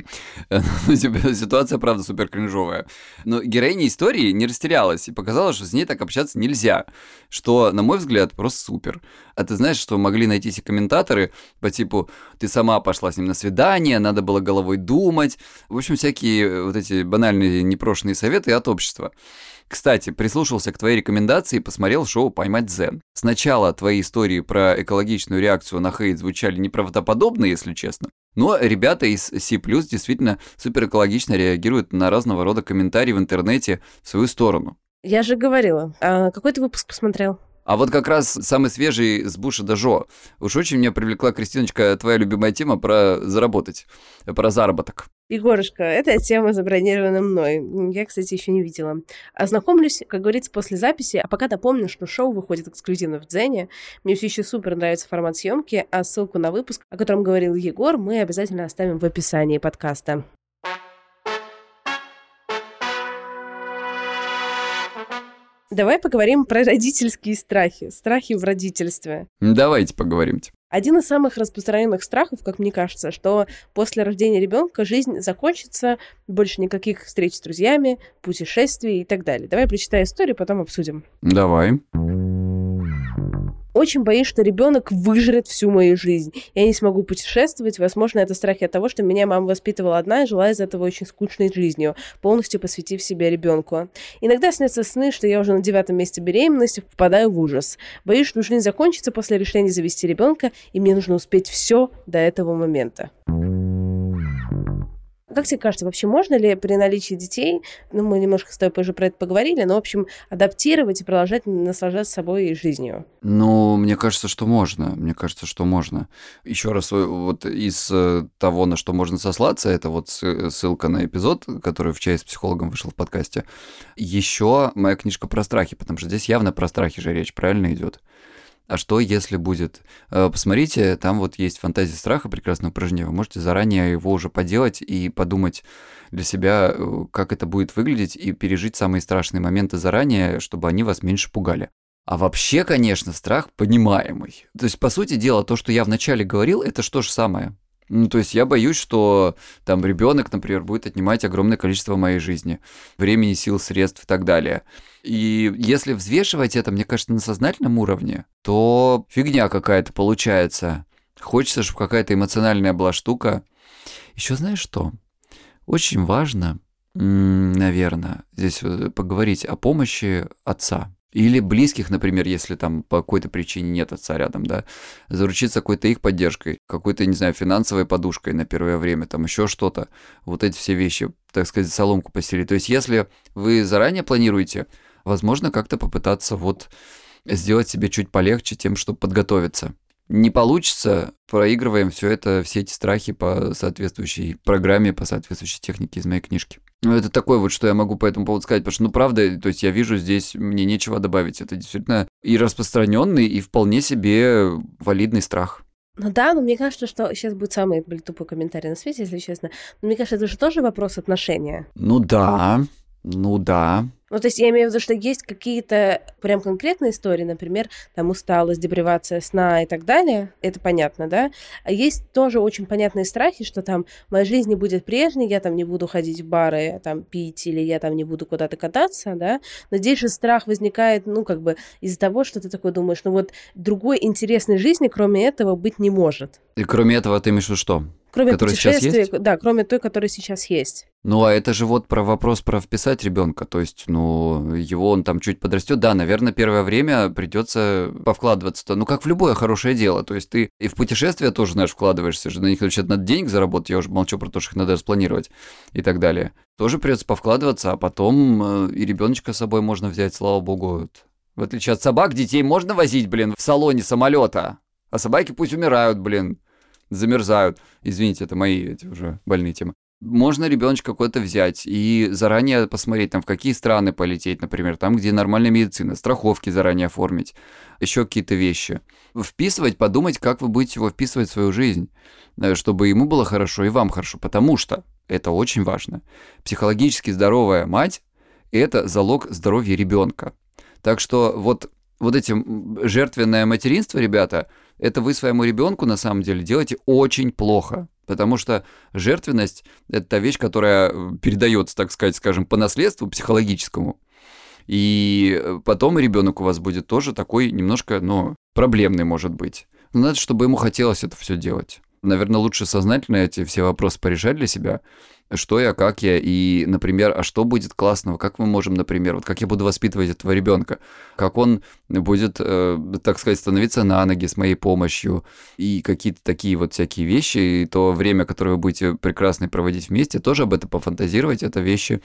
Ну, типа, ситуация, правда, супер кринжовая. Но героиня истории не растерялась и показала, что с ней так общаться нельзя. Что, на мой взгляд, просто супер. А ты знаешь, что могли найтись и комментаторы по типу «ты сама пошла с ним на свидание, надо было головой думать». В общем, всякие вот эти банальные непрошенные советы от общества. Кстати, прислушался к твоей рекомендации и посмотрел шоу «Поймать Дзен». Сначала твои истории про экологичную реакцию на хейт звучали неправдоподобно, если честно. Но ребята из C++ действительно супер экологично реагируют на разного рода комментарии в интернете в свою сторону. Я же говорила. А какой ты выпуск посмотрел? А вот как раз самый свежий с Буша до Жо. Уж очень меня привлекла, Кристиночка, твоя любимая тема про заработать, про заработок. Егорушка, эта тема забронирована мной. Я, кстати, еще не видела. Ознакомлюсь, как говорится, после записи, а пока напомню, что шоу выходит эксклюзивно в Дзене. Мне все еще супер нравится формат съемки, а ссылку на выпуск, о котором говорил Егор, мы обязательно оставим в описании подкаста. Давай поговорим про родительские страхи, страхи в родительстве. Давайте поговорим. Один из самых распространенных страхов, как мне кажется, что после рождения ребенка жизнь закончится, больше никаких встреч с друзьями, путешествий и так далее. Давай прочитай историю, потом обсудим. Давай. Очень боюсь, что ребенок выжрет всю мою жизнь. Я не смогу путешествовать. Возможно, это страхи от того, что меня мама воспитывала одна и жила из этого очень скучной жизнью, полностью посвятив себя ребенку. Иногда снятся сны, что я уже на девятом месте беременности впадаю в ужас. Боюсь, что жизнь закончится после решения завести ребенка, и мне нужно успеть все до этого момента. Как тебе кажется, вообще можно ли при наличии детей, ну, мы немножко с тобой уже про это поговорили, но, в общем, адаптировать и продолжать наслаждаться собой и жизнью? Ну, мне кажется, что можно. Мне кажется, что можно. Еще раз, вот из э, того, на что можно сослаться, это вот ссылка на эпизод, который в чай с психологом вышел в подкасте. Еще моя книжка про страхи, потому что здесь явно про страхи же речь, правильно идет. А что, если будет? Э, посмотрите, там вот есть фантазия страха, прекрасное упражнение. Вы можете заранее его уже поделать и подумать для себя, э, как это будет выглядеть, и пережить самые страшные моменты заранее, чтобы они вас меньше пугали. А вообще, конечно, страх понимаемый. То есть, по сути дела, то, что я вначале говорил, это что же самое. Ну, то есть я боюсь, что там ребенок, например, будет отнимать огромное количество моей жизни, времени, сил, средств и так далее. И если взвешивать это, мне кажется, на сознательном уровне, то фигня какая-то получается. Хочется, чтобы какая-то эмоциональная была штука. Еще знаешь что? Очень важно, наверное, здесь поговорить о помощи отца. Или близких, например, если там по какой-то причине нет отца рядом, да, заручиться какой-то их поддержкой, какой-то, не знаю, финансовой подушкой на первое время, там еще что-то. Вот эти все вещи, так сказать, соломку постелить. То есть если вы заранее планируете, возможно, как-то попытаться вот сделать себе чуть полегче тем, чтобы подготовиться. Не получится, проигрываем все это, все эти страхи по соответствующей программе, по соответствующей технике из моей книжки. Ну, это такое вот, что я могу по этому поводу сказать, потому что, ну, правда, то есть я вижу здесь, мне нечего добавить. Это действительно и распространенный, и вполне себе валидный страх. Ну да, но мне кажется, что сейчас будет самый блин, тупой комментарий на свете, если честно. Но мне кажется, это же тоже вопрос отношения. Ну да, ну да. Ну, то есть я имею в виду, что есть какие-то прям конкретные истории, например, там усталость, депривация сна и так далее, это понятно, да? А есть тоже очень понятные страхи, что там моя жизнь не будет прежней, я там не буду ходить в бары, там пить, или я там не буду куда-то кататься, да? Но здесь же страх возникает, ну, как бы из-за того, что ты такой думаешь, ну вот другой интересной жизни, кроме этого, быть не может. И кроме этого ты имеешь в виду что? Кроме который сейчас есть? Да, кроме той, которая сейчас есть. Ну, а это же вот про вопрос про вписать ребенка. То есть, ну, его он там чуть подрастет. Да, наверное, первое время придется повкладываться. Ну, как в любое хорошее дело. То есть, ты и в путешествия тоже, знаешь, вкладываешься же. На них вообще надо денег заработать. Я уже молчу про то, что их надо распланировать и так далее. Тоже придется повкладываться, а потом э, и ребеночка с собой можно взять, слава богу. В отличие от собак, детей можно возить, блин, в салоне самолета. А собаки пусть умирают, блин замерзают. Извините, это мои эти уже больные темы. Можно ребеночка какой-то взять и заранее посмотреть, там, в какие страны полететь, например, там, где нормальная медицина, страховки заранее оформить, еще какие-то вещи. Вписывать, подумать, как вы будете его вписывать в свою жизнь, э, чтобы ему было хорошо и вам хорошо, потому что это очень важно. Психологически здоровая мать – это залог здоровья ребенка. Так что вот, вот этим жертвенное материнство, ребята – это вы своему ребенку на самом деле делаете очень плохо. Потому что жертвенность – это та вещь, которая э, передается, так сказать, скажем, по наследству психологическому. И э, потом ребенок у вас будет тоже такой немножко, ну, проблемный может быть. Но надо, чтобы ему хотелось это все делать. Наверное, лучше сознательно эти все вопросы порешать для себя, что я, как я, и, например, а что будет классного, как мы можем, например, вот как я буду воспитывать этого ребенка, как он будет, э, так сказать, становиться на ноги с моей помощью, и какие-то такие вот всякие вещи, и то время, которое вы будете прекрасно проводить вместе, тоже об этом пофантазировать, это вещи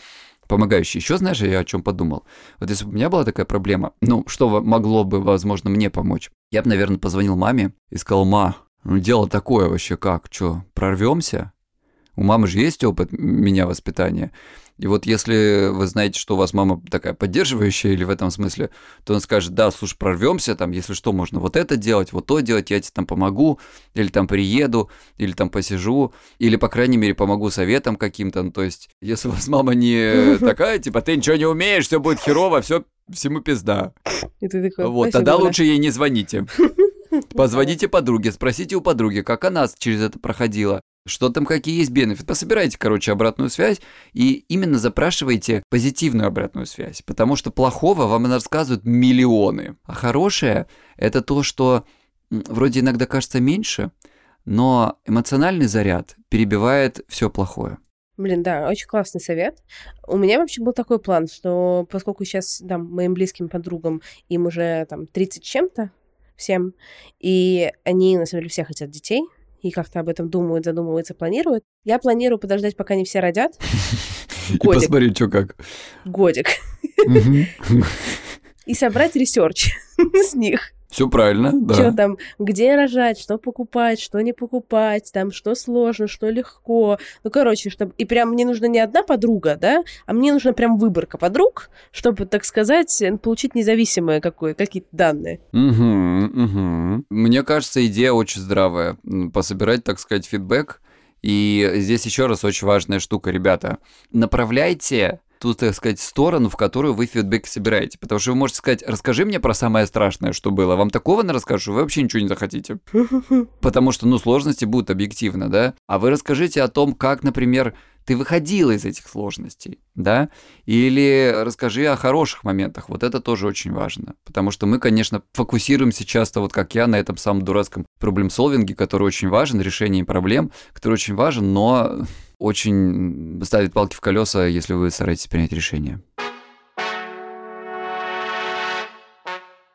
помогающие. Еще знаешь, я о чем подумал? Вот если бы у меня была такая проблема, ну, что могло бы, возможно, мне помочь? Я бы, наверное, позвонил маме и сказал, ма, ну, дело такое вообще как, что, прорвемся? У мамы же есть опыт меня воспитания. И вот если вы знаете, что у вас мама такая поддерживающая или в этом смысле, то он скажет, да, слушай, прорвемся, там, если что, можно вот это делать, вот то делать, я тебе там помогу, или там приеду, или там посижу, или, по крайней мере, помогу советом каким-то. Ну, то есть, если у вас мама не такая, типа, ты ничего не умеешь, все будет херово, все всему пизда. И ты такой, вот, «Спасибо, тогда Оля». лучше ей не звоните. Позвоните подруге, спросите у подруги, как она через это проходила, что там, какие есть бенефиты. Пособирайте, короче, обратную связь и именно запрашивайте позитивную обратную связь, потому что плохого вам рассказывают миллионы, а хорошее – это то, что вроде иногда кажется меньше, но эмоциональный заряд перебивает все плохое. Блин, да, очень классный совет. У меня вообще был такой план, что поскольку сейчас там, моим близким подругам им уже там 30 с чем-то всем, и они, на самом деле, все хотят детей, и как-то об этом думают, задумываются, планируют. Я планирую подождать, пока они все родят. И Годик. посмотреть, что как. Годик. И собрать research с них. Все правильно, Что да. там, где рожать, что покупать, что не покупать, там, что сложно, что легко. Ну, короче, чтобы... И прям мне нужна не одна подруга, да, а мне нужна прям выборка подруг, чтобы, так сказать, получить независимые какое, какие-то данные. Мгм, мгм. Мне кажется, идея очень здравая. Пособирать, так сказать, фидбэк. И здесь еще раз очень важная штука, ребята. Направляйте ту, так сказать, сторону, в которую вы фидбэк собираете. Потому что вы можете сказать, расскажи мне про самое страшное, что было. Вам такого на расскажу, вы вообще ничего не захотите. Потому что, ну, сложности будут объективно, да? А вы расскажите о том, как, например, ты выходила из этих сложностей, да? Или расскажи о хороших моментах. Вот это тоже очень важно. Потому что мы, конечно, фокусируемся часто, вот как я, на этом самом дурацком проблем-солвинге, который очень важен, решение проблем, который очень важен, но очень ставит палки в колеса, если вы стараетесь принять решение.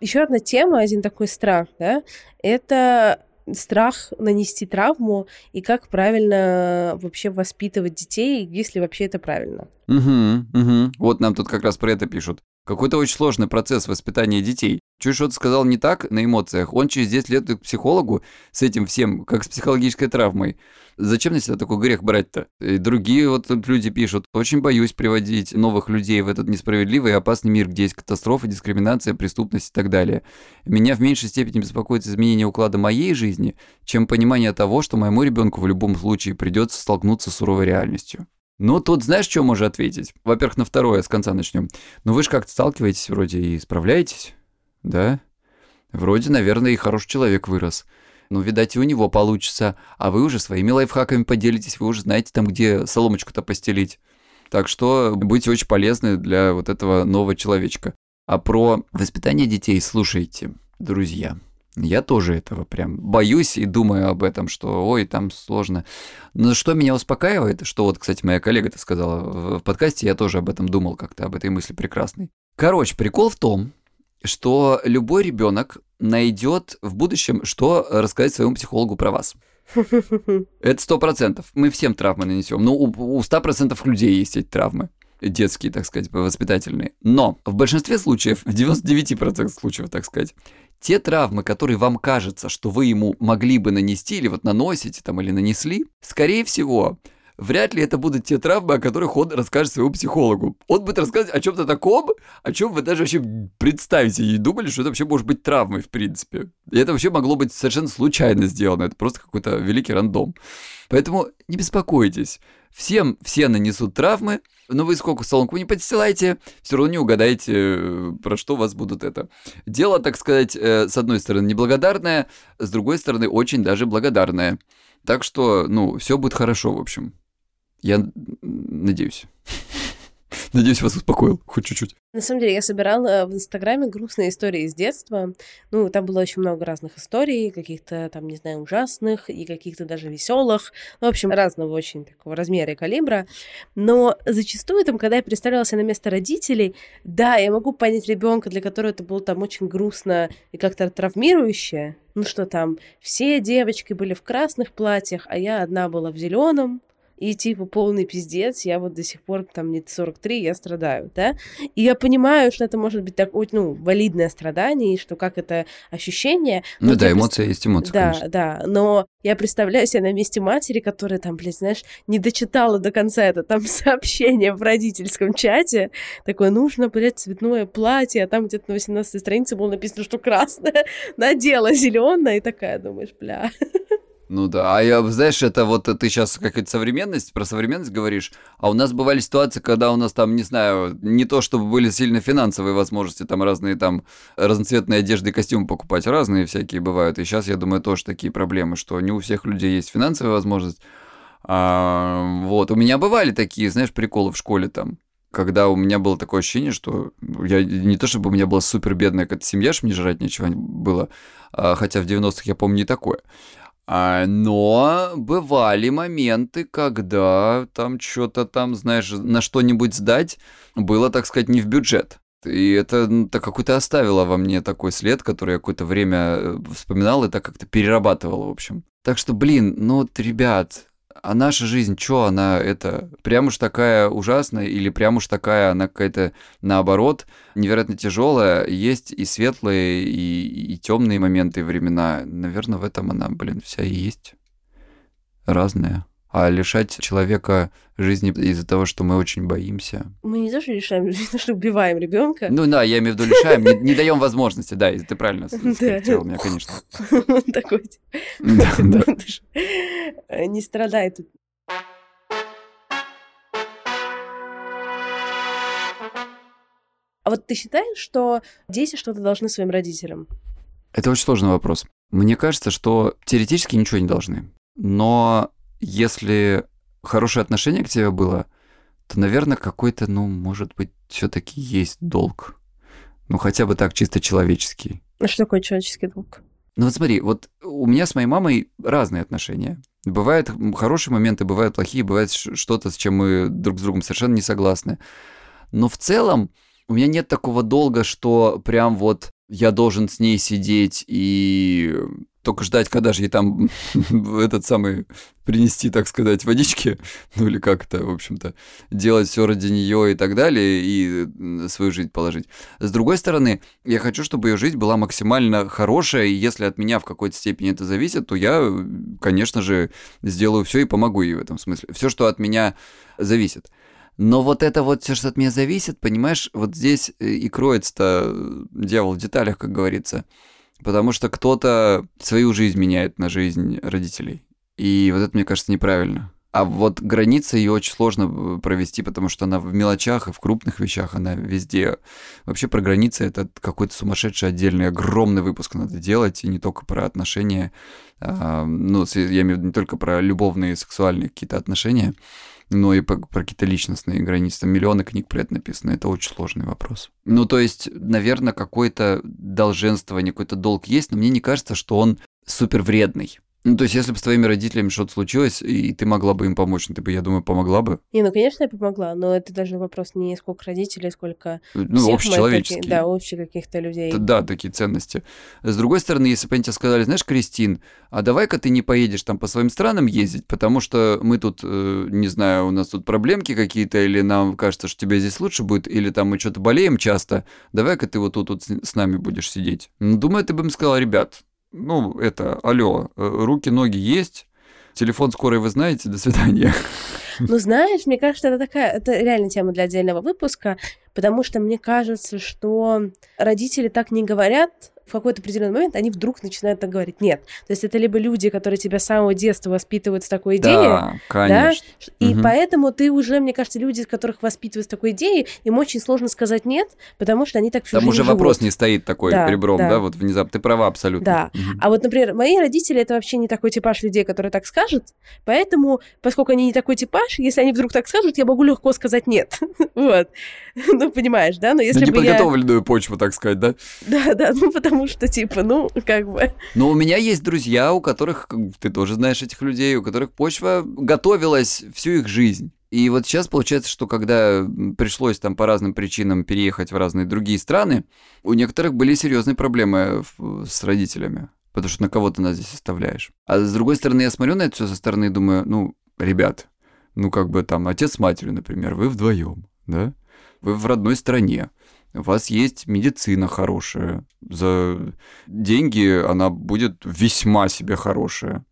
Еще одна тема, один такой страх, да, это страх нанести травму и как правильно вообще воспитывать детей, если вообще это правильно. Угу, угу. Вот нам тут как раз про это пишут. Какой-то очень сложный процесс воспитания детей. Чуть что-то сказал не так на эмоциях, он через 10 лет к психологу с этим всем, как с психологической травмой. Зачем на себя такой грех брать-то? И другие вот люди пишут, очень боюсь приводить новых людей в этот несправедливый и опасный мир, где есть катастрофа, дискриминация, преступность и так далее. Меня в меньшей степени беспокоит изменение уклада моей жизни, чем понимание того, что моему ребенку в любом случае придется столкнуться с суровой реальностью. Ну, тут знаешь, что можно ответить? Во-первых, на второе, с конца начнем. Ну, вы же как-то сталкиваетесь вроде и справляетесь, да? Вроде, наверное, и хороший человек вырос. Ну, видать, и у него получится. А вы уже своими лайфхаками поделитесь, вы уже знаете там, где соломочку-то постелить. Так что будете очень полезны для вот этого нового человечка. А про воспитание детей слушайте, друзья. Я тоже этого прям боюсь и думаю об этом, что ой, там сложно. Но что меня успокаивает, что вот, кстати, моя коллега это сказала в подкасте, я тоже об этом думал как-то, об этой мысли прекрасной. Короче, прикол в том, что любой ребенок найдет в будущем, что рассказать своему психологу про вас. Это сто процентов. Мы всем травмы нанесем. Ну, у ста процентов людей есть эти травмы. Детские, так сказать, воспитательные. Но в большинстве случаев, в 99% случаев, так сказать, те травмы, которые вам кажется, что вы ему могли бы нанести, или вот наносите там, или нанесли, скорее всего, вряд ли это будут те травмы, о которых он расскажет своему психологу. Он будет рассказывать о чем-то таком, о чем вы даже вообще представить себе не думали, что это вообще может быть травмой, в принципе. И это вообще могло быть совершенно случайно сделано. Это просто какой-то великий рандом. Поэтому не беспокойтесь. Всем все нанесут травмы, но вы сколько солонку не подстилайте, все равно не угадаете, э, про что вас будут это. Дело, так сказать, э, с одной стороны неблагодарное, с другой стороны очень даже благодарное. Так что, ну, все будет хорошо, в общем. Я надеюсь. Надеюсь, вас успокоил хоть чуть-чуть. На самом деле, я собирала в Инстаграме грустные истории из детства. Ну, там было очень много разных историй, каких-то там, не знаю, ужасных и каких-то даже веселых. Ну, в общем, разного очень такого размера и калибра. Но зачастую там, когда я представлялась на место родителей, да, я могу понять ребенка, для которого это было там очень грустно и как-то травмирующе. Ну что там, все девочки были в красных платьях, а я одна была в зеленом и типа полный пиздец, я вот до сих пор там не 43, я страдаю, да, и я понимаю, что это может быть такое, ну, валидное страдание, и что как это ощущение. Ну да, эмоция есть эмоция, Да, конечно. да, но я представляю себя на месте матери, которая там, блядь, знаешь, не дочитала до конца это там сообщение в родительском чате, такое, нужно, блядь, цветное платье, а там где-то на 18 странице было написано, что красное, надела зеленое, и такая, думаешь, бля. Ну да, а я, знаешь, это вот ты сейчас какая-то современность, про современность говоришь, а у нас бывали ситуации, когда у нас там, не знаю, не то чтобы были сильно финансовые возможности, там разные там разноцветные одежды и костюмы покупать, разные всякие бывают, и сейчас, я думаю, тоже такие проблемы, что не у всех людей есть финансовая возможность, а, вот, у меня бывали такие, знаешь, приколы в школе там, когда у меня было такое ощущение, что я не то чтобы у меня была супер бедная какая-то семья, что мне жрать ничего было, а, хотя в 90-х я помню не такое. А, но бывали моменты, когда там что-то там, знаешь, на что-нибудь сдать было, так сказать, не в бюджет. И это ну, какой-то оставило во мне такой след, который я какое-то время э, вспоминал и так как-то перерабатывал, в общем. Так что, блин, ну вот, ребят, а наша жизнь, что она это прям уж такая ужасная или прям уж такая она какая-то наоборот невероятно тяжелая. Есть и светлые, и, и темные моменты и времена. Наверное, в этом она, блин, вся и есть. Разная. А лишать человека жизни из-за того, что мы очень боимся. Мы не то, что лишаем жизни, что убиваем ребенка. Ну да, я имею в виду лишаем, не, не даем возможности, да, ты правильно скорректировал меня, конечно. Такой, не страдает. А вот ты считаешь, что дети что-то должны своим родителям? Это очень сложный вопрос. Мне кажется, что теоретически ничего не должны. Но если хорошее отношение к тебе было, то, наверное, какой-то, ну, может быть, все-таки есть долг. Ну, хотя бы так, чисто человеческий. А что такое человеческий долг? Ну вот смотри, вот у меня с моей мамой разные отношения. Бывают хорошие моменты, бывают плохие, бывает что-то, с чем мы друг с другом совершенно не согласны. Но в целом у меня нет такого долга, что прям вот я должен с ней сидеть и только ждать, когда же ей там этот самый принести, так сказать, водички, ну или как это, в общем-то, делать все ради нее и так далее, и свою жизнь положить. С другой стороны, я хочу, чтобы ее жизнь была максимально хорошая, и если от меня в какой-то степени это зависит, то я, конечно же, сделаю все и помогу ей в этом смысле. Все, что от меня зависит. Но вот это вот все, что от меня зависит, понимаешь, вот здесь и кроется-то дьявол в деталях, как говорится. Потому что кто-то свою жизнь меняет на жизнь родителей. И вот это, мне кажется, неправильно. А вот граница ее очень сложно э, провести, потому что она в мелочах и в крупных вещах, она везде. Вообще про границы это какой-то сумасшедший отдельный, огромный выпуск надо делать, и не только про отношения, а, ну, я имею в виду не только про любовные, сексуальные какие-то отношения, но и про, про какие-то личностные границы. Там миллионы книг про это написано. Это очень сложный вопрос. Ну, то есть, наверное, какое-то долженствование, какой-то долг есть, но мне не кажется, что он супер вредный. Ну, то есть, если бы с твоими родителями что-то случилось, и ты могла бы им помочь, ну, ты бы, я думаю, помогла бы. Не, ну, конечно, я помогла, но это даже вопрос не сколько родителей, сколько ну, общечеловеческие. Да, общих каких-то людей. Да, такие ценности. С другой стороны, если бы они тебе сказали, знаешь, Кристин, а давай-ка ты не поедешь там по своим странам ездить, потому что мы тут, э, не знаю, у нас тут проблемки какие-то, или нам кажется, что тебе здесь лучше будет, или там мы что-то болеем часто, давай-ка ты вот тут вот с нами будешь сидеть. Ну, думаю, ты бы им сказал, ребят, ну, это, алло, э, руки, ноги есть, телефон скорой вы знаете, до свидания. Ну, знаешь, мне кажется, это такая, это реально тема для отдельного выпуска, потому что мне кажется, что родители так не говорят, в какой-то определенный момент они вдруг начинают так говорить. Нет. То есть это либо люди, которые тебя с самого детства воспитывают с такой идеей. Да, конечно. Да? И угу. поэтому ты уже, мне кажется, люди, которых воспитывают с такой идеей, им очень сложно сказать нет, потому что они так всю Там уже живут. вопрос не стоит такой да, ребром, да. да, вот внезапно. Ты права абсолютно. Да. Угу. А вот, например, мои родители это вообще не такой типаж людей, который так скажет, поэтому, поскольку они не такой типаж, если они вдруг так скажут, я могу легко сказать нет. вот. Ну, понимаешь, да? Но если ну, бы я... почву, так сказать, да? Да, да, ну потому что, типа, ну, как бы... Но у меня есть друзья, у которых, ты тоже знаешь этих людей, у которых почва готовилась всю их жизнь. И вот сейчас получается, что когда пришлось там по разным причинам переехать в разные другие страны, у некоторых были серьезные проблемы с родителями, потому что на кого ты нас здесь оставляешь. А с другой стороны, я смотрю на это все со стороны и думаю, ну, ребят, ну как бы там отец с матерью, например, вы вдвоем, да? Вы в родной стране у вас есть медицина хорошая, за деньги она будет весьма себе хорошая.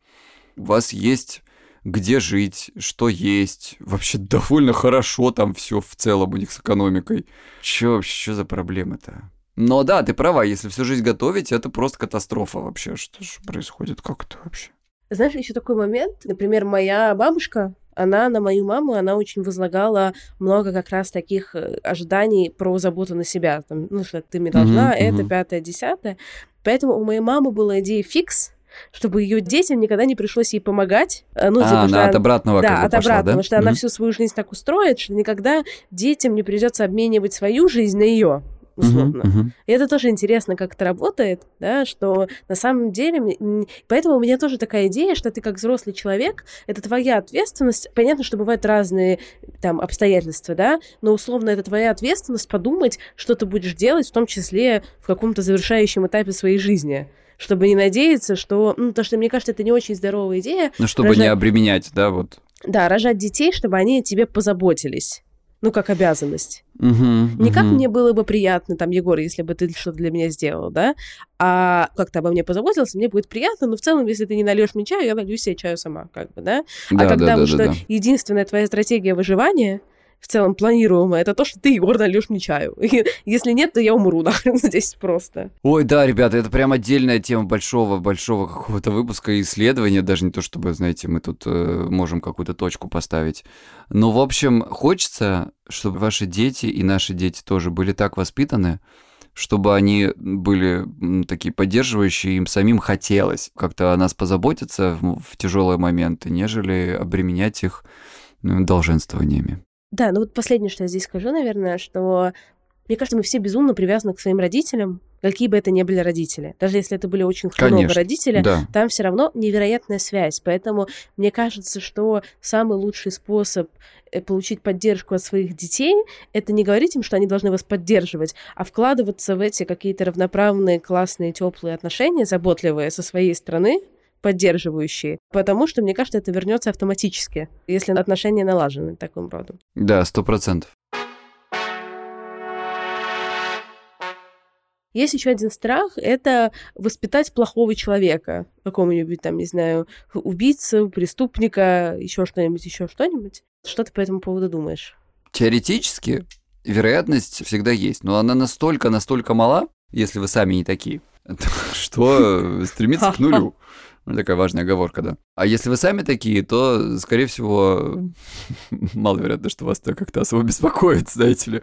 У вас есть где жить, что есть. Вообще довольно хорошо там все в целом у них с экономикой. Че вообще, что за проблемы-то? Но да, ты права, если всю жизнь готовить, это просто катастрофа вообще. Что же происходит? Как это вообще? Знаешь, еще такой момент. Например, моя бабушка, она на мою маму, она очень возлагала много как раз таких э, ожиданий про заботу на себя. Там, ну, что ты мне должна, mm-hmm, это, пятое, десятое. Поэтому у моей мамы была идея фикс, чтобы ее детям никогда не пришлось ей помогать. Э, ну, а, типа, она от обратного Да, от пошла, обратного, да? что mm-hmm. она всю свою жизнь так устроит, что никогда детям не придется обменивать свою жизнь на ее условно. Uh-huh, uh-huh. И это тоже интересно, как это работает, да, что на самом деле... Поэтому у меня тоже такая идея, что ты как взрослый человек, это твоя ответственность. Понятно, что бывают разные там обстоятельства, да, но условно это твоя ответственность подумать, что ты будешь делать, в том числе в каком-то завершающем этапе своей жизни чтобы не надеяться, что... Ну, то, что, мне кажется, это не очень здоровая идея. Ну, чтобы рожать... не обременять, да, вот. Да, рожать детей, чтобы они о тебе позаботились ну, как обязанность. Угу, Не как угу. мне было бы приятно, там, Егор, если бы ты что-то для меня сделал, да, а как ты обо мне позаботился, мне будет приятно, но в целом, если ты не нальешь мне чаю, я налью себе чаю сама, как бы, да. да а когда да, да, что да. единственная твоя стратегия выживания — в целом планируемое, это то, что ты, Егор, нальешь мне чаю. Если нет, то я умру нахрен здесь просто. Ой, да, ребята, это прям отдельная тема большого-большого какого-то выпуска исследования, даже не то, чтобы, знаете, мы тут э, можем какую-то точку поставить. Но, в общем, хочется, чтобы ваши дети и наши дети тоже были так воспитаны, чтобы они были такие поддерживающие, им самим хотелось как-то о нас позаботиться в, в тяжелые моменты, нежели обременять их долженствованиями. Да, ну вот последнее, что я здесь скажу, наверное, что мне кажется, мы все безумно привязаны к своим родителям, какие бы это ни были родители. Даже если это были очень хреновые родители, да. там все равно невероятная связь. Поэтому мне кажется, что самый лучший способ э, получить поддержку от своих детей, это не говорить им, что они должны вас поддерживать, а вкладываться в эти какие-то равноправные, классные, теплые отношения, заботливые со своей стороны, поддерживающие, потому что, мне кажется, это вернется автоматически, если отношения налажены таким родом. Да, сто процентов. Есть еще один страх — это воспитать плохого человека, какого-нибудь там, не знаю, убийцу, преступника, еще что-нибудь, еще что-нибудь. Что ты по этому поводу думаешь? Теоретически вероятность всегда есть, но она настолько, настолько мала, если вы сами не такие, что стремится к нулю. Ну, такая важная оговорка, да. А если вы сами такие, то, скорее всего, маловероятно, что вас это как-то особо беспокоит, знаете ли.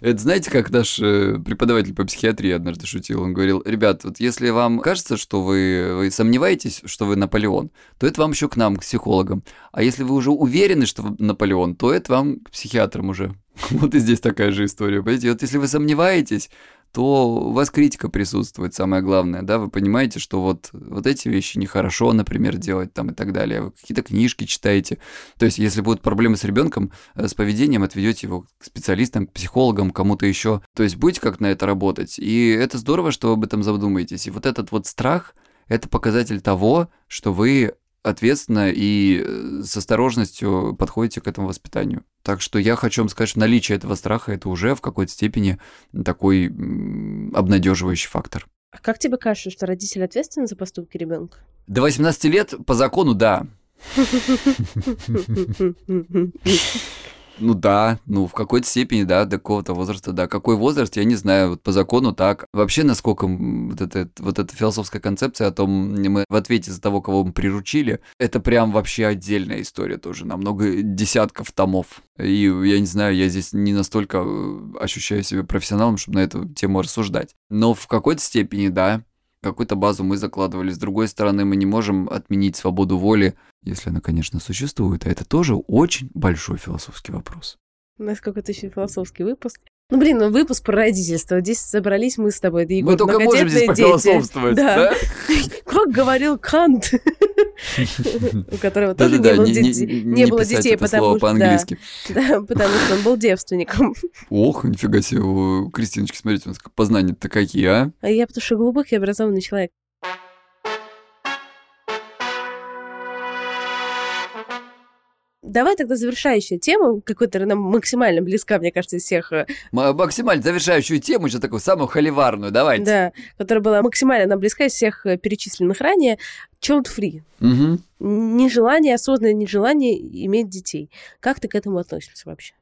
Это знаете, как наш э, преподаватель по психиатрии однажды шутил? Он говорил, ребят, вот если вам кажется, что вы, вы сомневаетесь, что вы Наполеон, то это вам еще к нам, к психологам. А если вы уже уверены, что вы Наполеон, то это вам к психиатрам уже. Вот и здесь такая же история. Понимаете, вот если вы сомневаетесь, то у вас критика присутствует, самое главное, да, вы понимаете, что вот, вот эти вещи нехорошо, например, делать там и так далее, вы какие-то книжки читаете, то есть если будут проблемы с ребенком, э, с поведением, отведете его к специалистам, к психологам, кому-то еще, то есть будете как на это работать, и это здорово, что вы об этом задумаетесь, и вот этот вот страх, это показатель того, что вы ответственно и э, с осторожностью подходите к этому воспитанию. Так что я хочу вам сказать, что наличие этого страха это уже в какой-то степени такой обнадеживающий фактор. А как тебе кажется, что родители ответственны за поступки ребенка? До 18 лет по закону да. Ну да, ну в какой-то степени, да, до какого-то возраста, да. Какой возраст, я не знаю, вот по закону так. Вообще, насколько вот, это, вот эта философская концепция о том, мы в ответе за того, кого мы приручили, это прям вообще отдельная история тоже, на много десятков томов. И я не знаю, я здесь не настолько э, ощущаю себя профессионалом, чтобы на эту тему рассуждать. Но в какой-то степени, да, какую-то базу мы закладывали. С другой стороны, мы не можем отменить свободу воли, если она, конечно, существует. А это тоже очень большой философский вопрос. У нас какой-то еще философский выпуск. Ну, блин, ну выпуск про родительство. Здесь собрались мы с тобой. Да, Егор, мы только можем здесь пофилософствовать, да? да? Как говорил Кант, у которого тоже не было детей, потому что... потому что он был девственником. Ох, нифига себе, Кристиночка, смотрите, у нас познания-то какие, а? А я потому что глубокий образованный человек. Давай тогда завершающая тема, какой-то нам максимально близка, мне кажется, из всех... Э, максимально завершающую тему, еще такую самую холиварную, давайте. Да, которая была максимально нам близка из всех э, перечисленных ранее. Child free. Угу. Нежелание, осознанное нежелание иметь детей. Как ты к этому относишься вообще?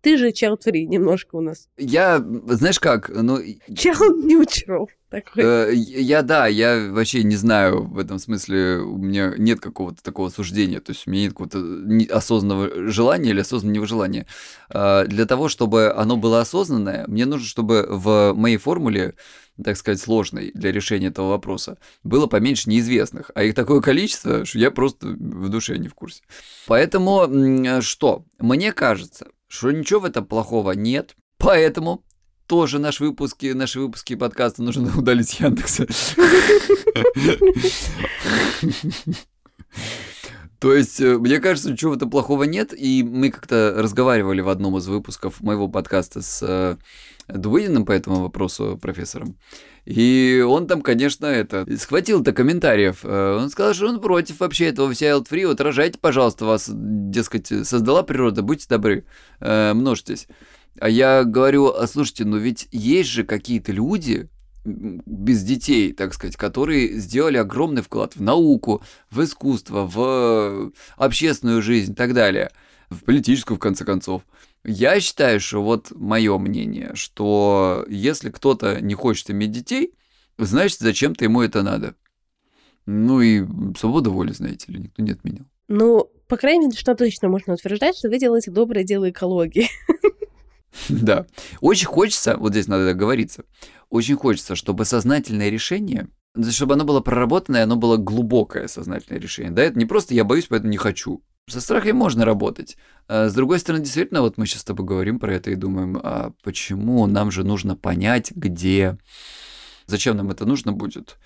Ты же child free немножко у нас. Я, знаешь как, ну... Child neutral. Такой. Э, я, да, я вообще не знаю в этом смысле, у меня нет какого-то такого суждения, то есть у меня нет какого-то осознанного желания или осознанного желания. Э, для того, чтобы оно было осознанное, мне нужно, чтобы в моей формуле так сказать, сложной для решения этого вопроса, было поменьше неизвестных, а их такое количество, что я просто в душе не в курсе. Поэтому что? Мне кажется, что ничего в этом плохого нет, поэтому тоже наш выпуски, наши выпуски подкаста нужно удалить с Яндекса. То есть, э, мне кажется, этом плохого нет, и мы как-то разговаривали в одном из выпусков моего подкаста с э, Дуэйном по этому вопросу профессором. И он там, конечно, это, схватил-то комментариев. Э, он сказал, что он против вообще этого child free. Вот рожайте, пожалуйста, вас, дескать, создала природа, будьте добры, множьтесь. А я говорю, а слушайте, ну ведь есть же какие-то люди, без детей, так сказать, которые сделали огромный вклад в науку, в искусство, в общественную жизнь и так далее, в политическую, в конце концов. Я считаю, что вот мое мнение, что если кто-то не хочет иметь детей, значит, зачем-то ему это надо. Ну и свобода воли, знаете ли, никто не отменял. Ну, по крайней мере, что точно можно утверждать, что вы делаете доброе дело экологии. Да. Очень хочется, вот здесь надо договориться, очень хочется, чтобы сознательное решение, чтобы оно было проработанное, оно было глубокое сознательное решение. Да, это не просто я боюсь, поэтому не хочу. Со страхом можно работать. А с другой стороны, действительно, вот мы сейчас с тобой говорим про это и думаем, а почему нам же нужно понять, где, зачем нам это нужно будет.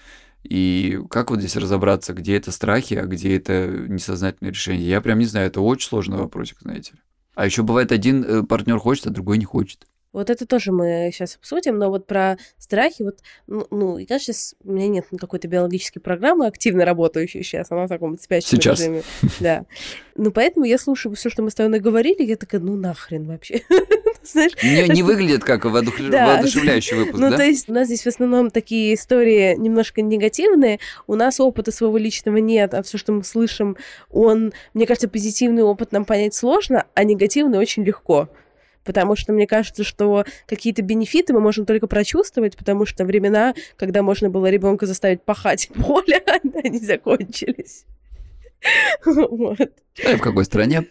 И как вот здесь разобраться, где это страхи, а где это несознательное решение? Я прям не знаю, это очень сложный вопросик, знаете ли. А еще бывает, один э, партнер хочет, а другой не хочет. Вот это тоже мы сейчас обсудим, но вот про страхи, вот, ну, ну я сейчас, у меня нет какой-то биологической программы активно работающей сейчас, она в таком спящем сейчас. режиме. Да. Ну, поэтому я слушаю все, что мы с тобой наговорили, я такая, ну нахрен вообще. Знаешь, не, не выглядит как воодух... да. воодушевляющий выпуск, Ну, да? то есть у нас здесь в основном такие истории немножко негативные, у нас опыта своего личного нет, а все, что мы слышим, он, мне кажется, позитивный опыт нам понять сложно, а негативный очень легко потому что мне кажется, что какие-то бенефиты мы можем только прочувствовать, потому что времена, когда можно было ребенка заставить пахать поле, они закончились. Вот. А в какой стране?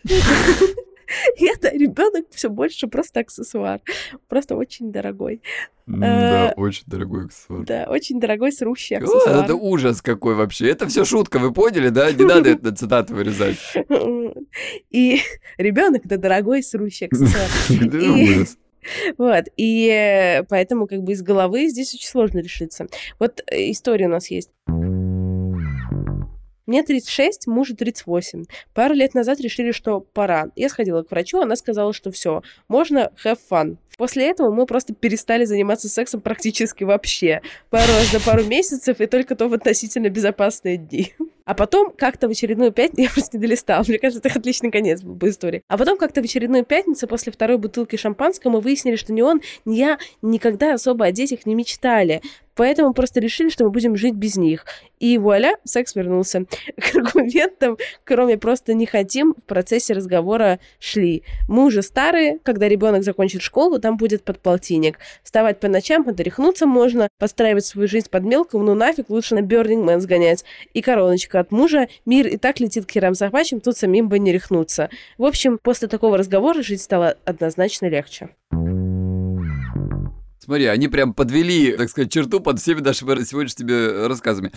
И это ребенок все больше просто аксессуар. Просто очень дорогой. Да, э, очень дорогой аксессуар. Да, очень дорогой срущий аксессуар. Это ужас какой вообще. Это все шутка, вы поняли, да? Не надо это цитату вырезать. И ребенок это дорогой срущий аксессуар. Вот, и э, поэтому как бы из головы здесь очень сложно решиться. Вот э, история у нас есть. Мне 36, мужу 38. Пару лет назад решили, что пора. Я сходила к врачу, она сказала, что все, можно have fun. После этого мы просто перестали заниматься сексом практически вообще. Пару раз за пару месяцев и только то в относительно безопасные дни. А потом как-то в очередную пятницу... Я просто не долистала. Мне кажется, это отличный конец был бы истории. А потом как-то в очередную пятницу после второй бутылки шампанского мы выяснили, что ни он, ни я никогда особо о детях не мечтали. Поэтому просто решили, что мы будем жить без них. И вуаля, секс вернулся. К аргументам, кроме просто не хотим, в процессе разговора шли. Мы уже старые, когда ребенок закончит школу, там будет подполтинник. Вставать по ночам, отряхнуться можно, подстраивать свою жизнь под мелкого, ну нафиг, лучше на Burning Man сгонять. И короночка от мужа, мир и так летит к херам собачьим, тут самим бы не рехнуться. В общем, после такого разговора жить стало однозначно легче. Смотри, они прям подвели, так сказать, черту под всеми нашими сегодняшними рассказами.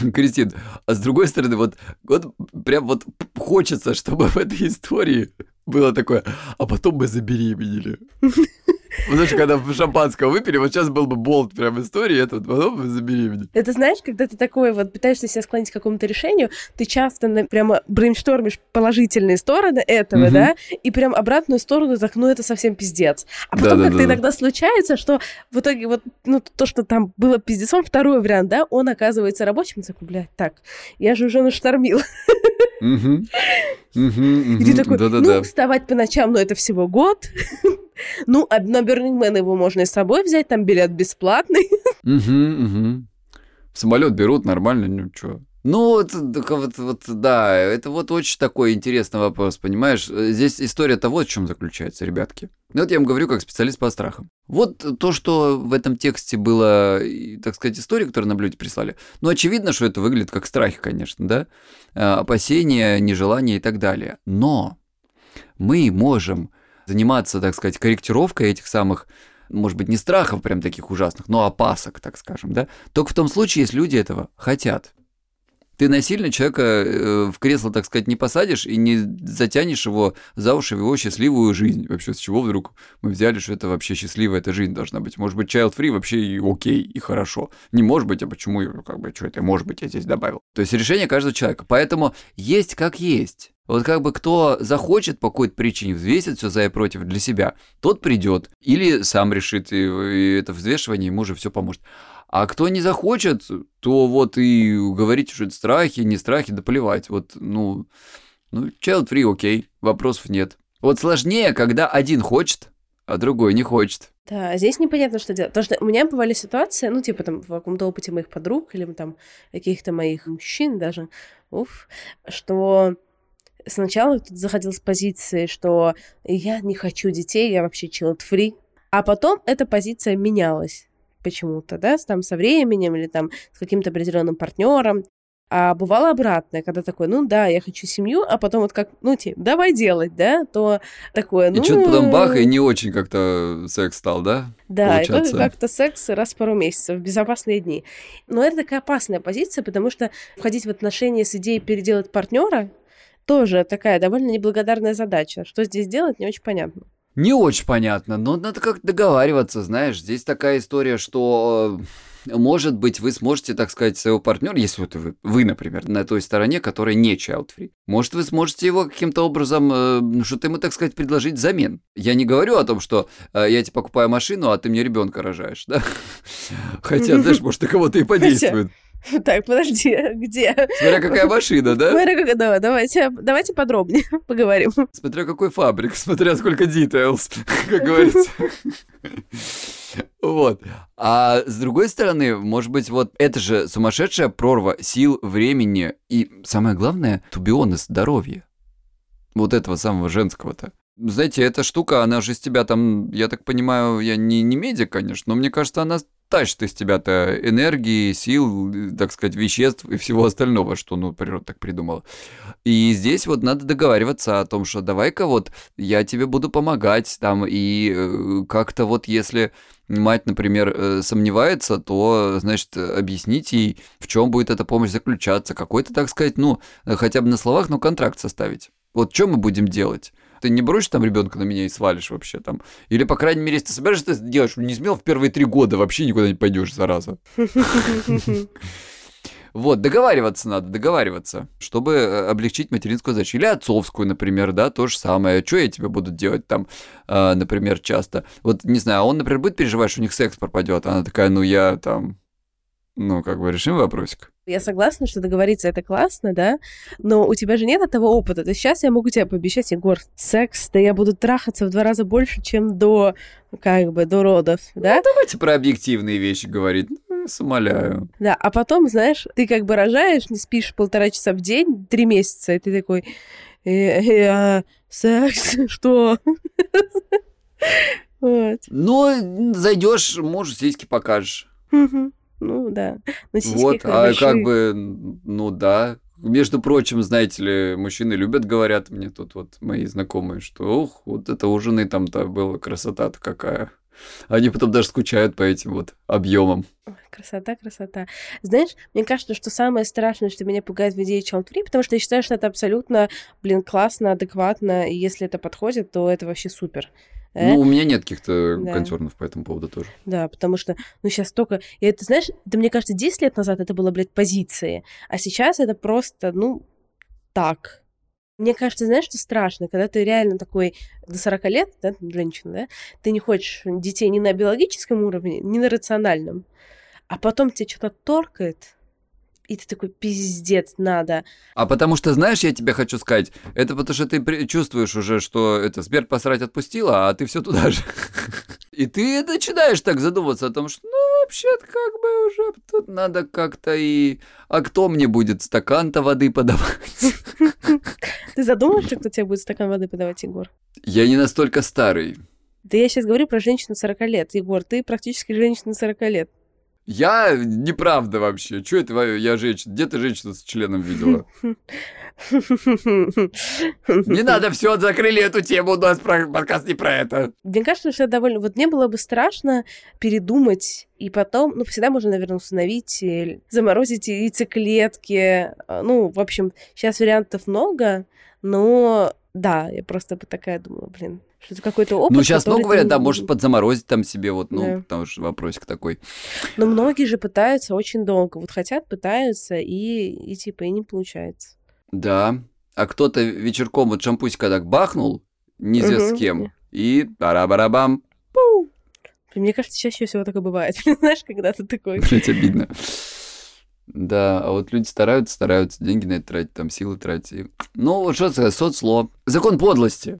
Кристин, а с другой стороны, вот, вот прям вот хочется, чтобы в этой истории было такое, а потом мы забеременели. Потому что когда шампанского выпили, вот сейчас был бы болт прям истории, это вот потом мы забеременели. Это знаешь, когда ты такой вот пытаешься себя склонить к какому-то решению, ты часто на, прямо брейнштормишь положительные стороны этого, угу. да, и прям обратную сторону, так, ну это совсем пиздец. А потом да, как-то да, иногда случается, что в итоге вот, ну, то, что там было пиздецом, второй вариант, да, он оказывается рабочим, и такой, блядь, так, я же уже наштормил. И ты такой, ну, вставать по ночам, ну, это всего год. Ну, а на Man его можно и с собой взять, там билет бесплатный. В самолет берут нормально, ну, что. Ну, вот, вот, вот, да, это вот очень такой интересный вопрос, понимаешь? Здесь история того, в чем заключается, ребятки. Ну, вот я вам говорю как специалист по страхам. Вот то, что в этом тексте было, так сказать, история, которую нам люди прислали. Ну, очевидно, что это выглядит как страхи, конечно, да? А, опасения, нежелания и так далее. Но мы можем заниматься, так сказать, корректировкой этих самых может быть, не страхов прям таких ужасных, но опасок, так скажем, да, только в том случае, если люди этого хотят. Ты насильно человека э, в кресло, так сказать, не посадишь и не затянешь его за уши в его счастливую жизнь. Вообще, с чего вдруг мы взяли, что это вообще счастливая эта жизнь должна быть? Может быть, child-free вообще и окей, и хорошо. Не может быть, а почему, как бы, что это может быть, я здесь добавил. То есть решение каждого человека. Поэтому есть как есть. Вот как бы кто захочет по какой-то причине взвесить все за и против для себя, тот придет или сам решит, и, и это взвешивание ему же все поможет. А кто не захочет, то вот и говорить, что это страхи, не страхи, да плевать. Вот, ну, ну, child free, окей, вопросов нет. Вот сложнее, когда один хочет, а другой не хочет. Да, а здесь непонятно, что делать. Потому что у меня бывали ситуации, ну, типа, там, в каком-то опыте моих подруг или там каких-то моих мужчин даже, уф, что сначала тут заходил с позиции, что я не хочу детей, я вообще child free, а потом эта позиция менялась почему-то, да, там со временем или там с каким-то определенным партнером. А бывало обратное, когда такой, ну да, я хочу семью, а потом вот как, ну типа, давай делать, да, то такое, ну... И что-то потом бах, и не очень как-то секс стал, да? Да, и как-то секс раз в пару месяцев, в безопасные дни. Но это такая опасная позиция, потому что входить в отношения с идеей переделать партнера тоже такая довольно неблагодарная задача. Что здесь делать, не очень понятно. Не очень понятно, но надо как договариваться, знаешь. Здесь такая история, что э, может быть, вы сможете, так сказать, своего партнера, если вот вы, вы, например, на той стороне, которая не child free, может, вы сможете его каким-то образом, э, что-то ему, так сказать, предложить взамен. Я не говорю о том, что э, я тебе покупаю машину, а ты мне ребенка рожаешь, да? Хотя, знаешь, может, и кого-то и подействует. Так, подожди, где? Смотря какая машина, да? Смотря как... Давай, давайте, давайте подробнее поговорим. Смотря какой фабрик, смотря сколько details, как говорится. Вот. А с другой стороны, может быть, вот это же сумасшедшая прорва сил, времени и, самое главное, тубионы здоровья. Вот этого самого женского-то. Знаете, эта штука, она же из тебя там, я так понимаю, я не, не медик, конечно, но мне кажется, она тащит из тебя-то энергии, сил, так сказать, веществ и всего остального, что, ну, природа так придумала. И здесь вот надо договариваться о том, что давай-ка вот я тебе буду помогать там, и э, как-то вот если мать, например, э, сомневается, то, значит, объяснить ей, в чем будет эта помощь заключаться, какой-то, так сказать, ну, хотя бы на словах, но контракт составить. Вот что мы будем делать? Ты не бросишь там ребенка на меня и свалишь вообще там. Или, по крайней мере, если ты собираешься это делать, не смел в первые три года вообще никуда не пойдешь, зараза. Вот, договариваться надо, договариваться, чтобы э, облегчить материнскую задачу. Или отцовскую, например, да, то же самое. Что я тебе буду делать там, э, например, часто? Вот, не знаю, он, например, будет переживать, что у них секс пропадет. Она такая, ну я там, ну, как бы решим вопросик. Я согласна, что договориться это классно, да, но у тебя же нет этого опыта. То есть сейчас я могу тебе пообещать, Егор, секс, да я буду трахаться в два раза больше, чем до, как бы, до родов, да? Ну, давайте про объективные вещи говорить. вас умоляю. Да, а потом, знаешь, ты как бы рожаешь, не спишь полтора часа в день, три месяца, и ты такой, э, э, а, секс, что? Вот. Ну, зайдешь, может, сиськи покажешь. Ну да. Но Вот, а большие. как бы, ну да. Между прочим, знаете ли, мужчины любят, говорят мне тут вот мои знакомые, что ух, вот это у жены там-то была красота-то какая. Они потом даже скучают по этим вот объемам. Красота, красота. Знаешь, мне кажется, что самое страшное, что меня пугает в идее child free, потому что я считаю, что это абсолютно, блин, классно, адекватно, и если это подходит, то это вообще супер. Э? Ну, у меня нет каких-то Да. консернов по этому поводу тоже. Да, потому что, ну, сейчас только... И это, знаешь, это, мне кажется, 10 лет назад это было, блядь, позиции, а сейчас это просто, ну, так. Мне кажется, знаешь, что страшно, когда ты реально такой до 40 лет, да, женщина, да, ты не хочешь детей ни на биологическом уровне, ни на рациональном, а потом тебе что-то торкает, и ты такой, пиздец, надо. А потому что, знаешь, я тебе хочу сказать, это потому что ты чувствуешь уже, что это смерть посрать отпустила, а ты все туда же. И ты начинаешь так задумываться о том, что, ну, вообще-то, как бы уже тут надо как-то и... А кто мне будет стакан-то воды подавать? Ты задумываешься, кто тебе будет стакан воды подавать, Егор? Я не настолько старый. Да я сейчас говорю про женщину 40 лет. Егор, ты практически женщина 40 лет. Я неправда вообще. Че это? Я женщина. Где ты женщину с членом видела? Не надо все, закрыли эту тему, у нас подкаст не про это. Мне кажется, что довольно... Вот мне было бы страшно передумать, и потом... Ну, всегда можно, наверное, установить, или заморозить яйцеклетки. А, Ну, в общем, сейчас вариантов много, но... Да, я просто бы такая думала, блин, что это какой-то опыт, Ну, сейчас, ну, который говорят, ты да, не- может подзаморозить там себе, вот, ну, Да. там же вопросик такой. Но многие же пытаются очень долго. Вот хотят, пытаются, и, и типа, и не получается. Да. А кто-то вечерком вот шампусика так бахнул, неизвестно с Мгм. кем, и бара-барабам, Мне кажется, чаще всего такое бывает. Знаешь, когда ты такой... блять, обидно. Да, а вот люди стараются, стараются деньги на это тратить, там силы тратить. Ну, вот что сказать, соцло. Закон подлости.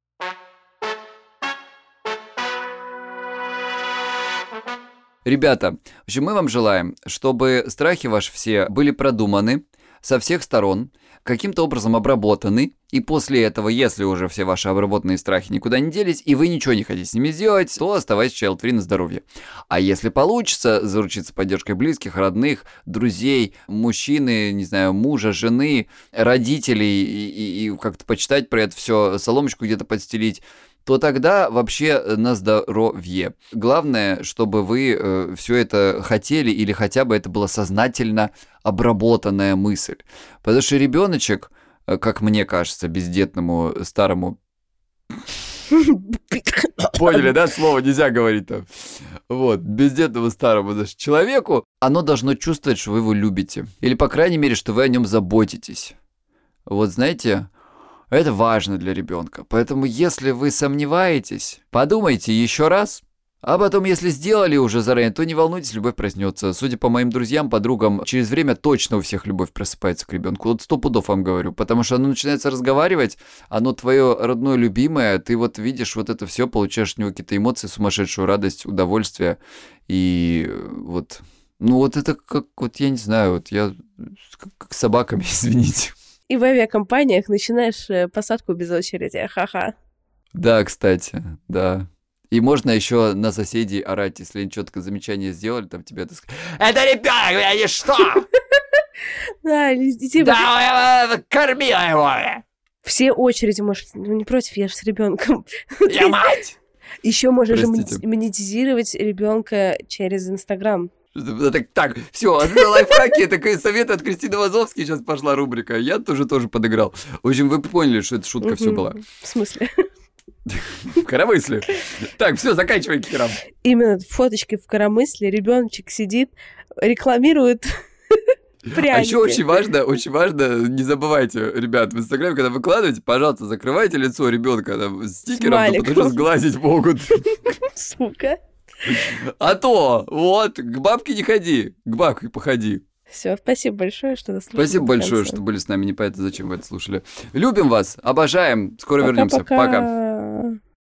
Ребята, в общем, мы вам желаем, чтобы страхи ваши все были продуманы со всех сторон, каким-то образом обработаны, и после этого, если уже все ваши обработанные страхи никуда не делись, и вы ничего не хотите с ними сделать, то оставайтесь child free на здоровье. А если получится заручиться поддержкой близких, родных, друзей, мужчины, не знаю, мужа, жены, родителей, и, и- и как-то почитать про это все, соломочку где-то подстелить, то тогда вообще на здоровье. Главное, чтобы вы все это хотели или хотя бы это была сознательно обработанная мысль. Потому что ребеночек, э, как мне кажется, бездетному старому Поняли, да, слово нельзя говорить там. Вот, бездетному старому даже человеку, оно должно чувствовать, что вы его любите. Или, по крайней мере, что вы о нем заботитесь. Вот знаете, это важно для ребенка. Поэтому, если вы сомневаетесь, подумайте еще раз. А потом, если сделали уже заранее, то не волнуйтесь, любовь проснется. Судя по моим друзьям, подругам, через время точно у всех любовь просыпается к ребенку. Вот сто пудов вам говорю. Потому что оно начинается разговаривать, оно твое родное, любимое, ты вот видишь вот это все, получаешь от него какие-то эмоции, сумасшедшую радость, удовольствие. И вот, ну вот это как, вот я не знаю, вот я как, как с собаками, извините. И в авиакомпаниях начинаешь э, посадку без очереди. Ха-ха. Да, кстати, да. И можно еще на соседей орать, если они что-то замечание сделали, там тебе это сказать. Это ребенок, я не что? Да, или типа, Да, кормила его, все очереди, может, ну не против, я же с ребенком. я мать. Еще можешь монетизировать ребенка через Инстаграм. Так, так, все, лайфхаки, такой совет от Кристины Вазовски, сейчас пошла рубрика. Я тоже тоже подыграл. В общем, вы поняли, что это шутка все была. В смысле? В коромысле. Так, все, заканчивай херам. Именно фоточки в коромысле, ребеночек сидит, рекламирует А пряники. еще очень важно, очень важно, не забывайте, ребят, в Инстаграме, когда выкладываете, пожалуйста, закрывайте лицо ребенка там, стикером, да, потому что Смайликом. сглазить могут. Сука. А то, вот, к бабке не ходи, к бабке походи. Все, спасибо большое, что дослушали. Спасибо до большое, что были с нами. Непонятно, зачем вы это слушали. Любим вас, обожаем. Скоро вернемся. Пока.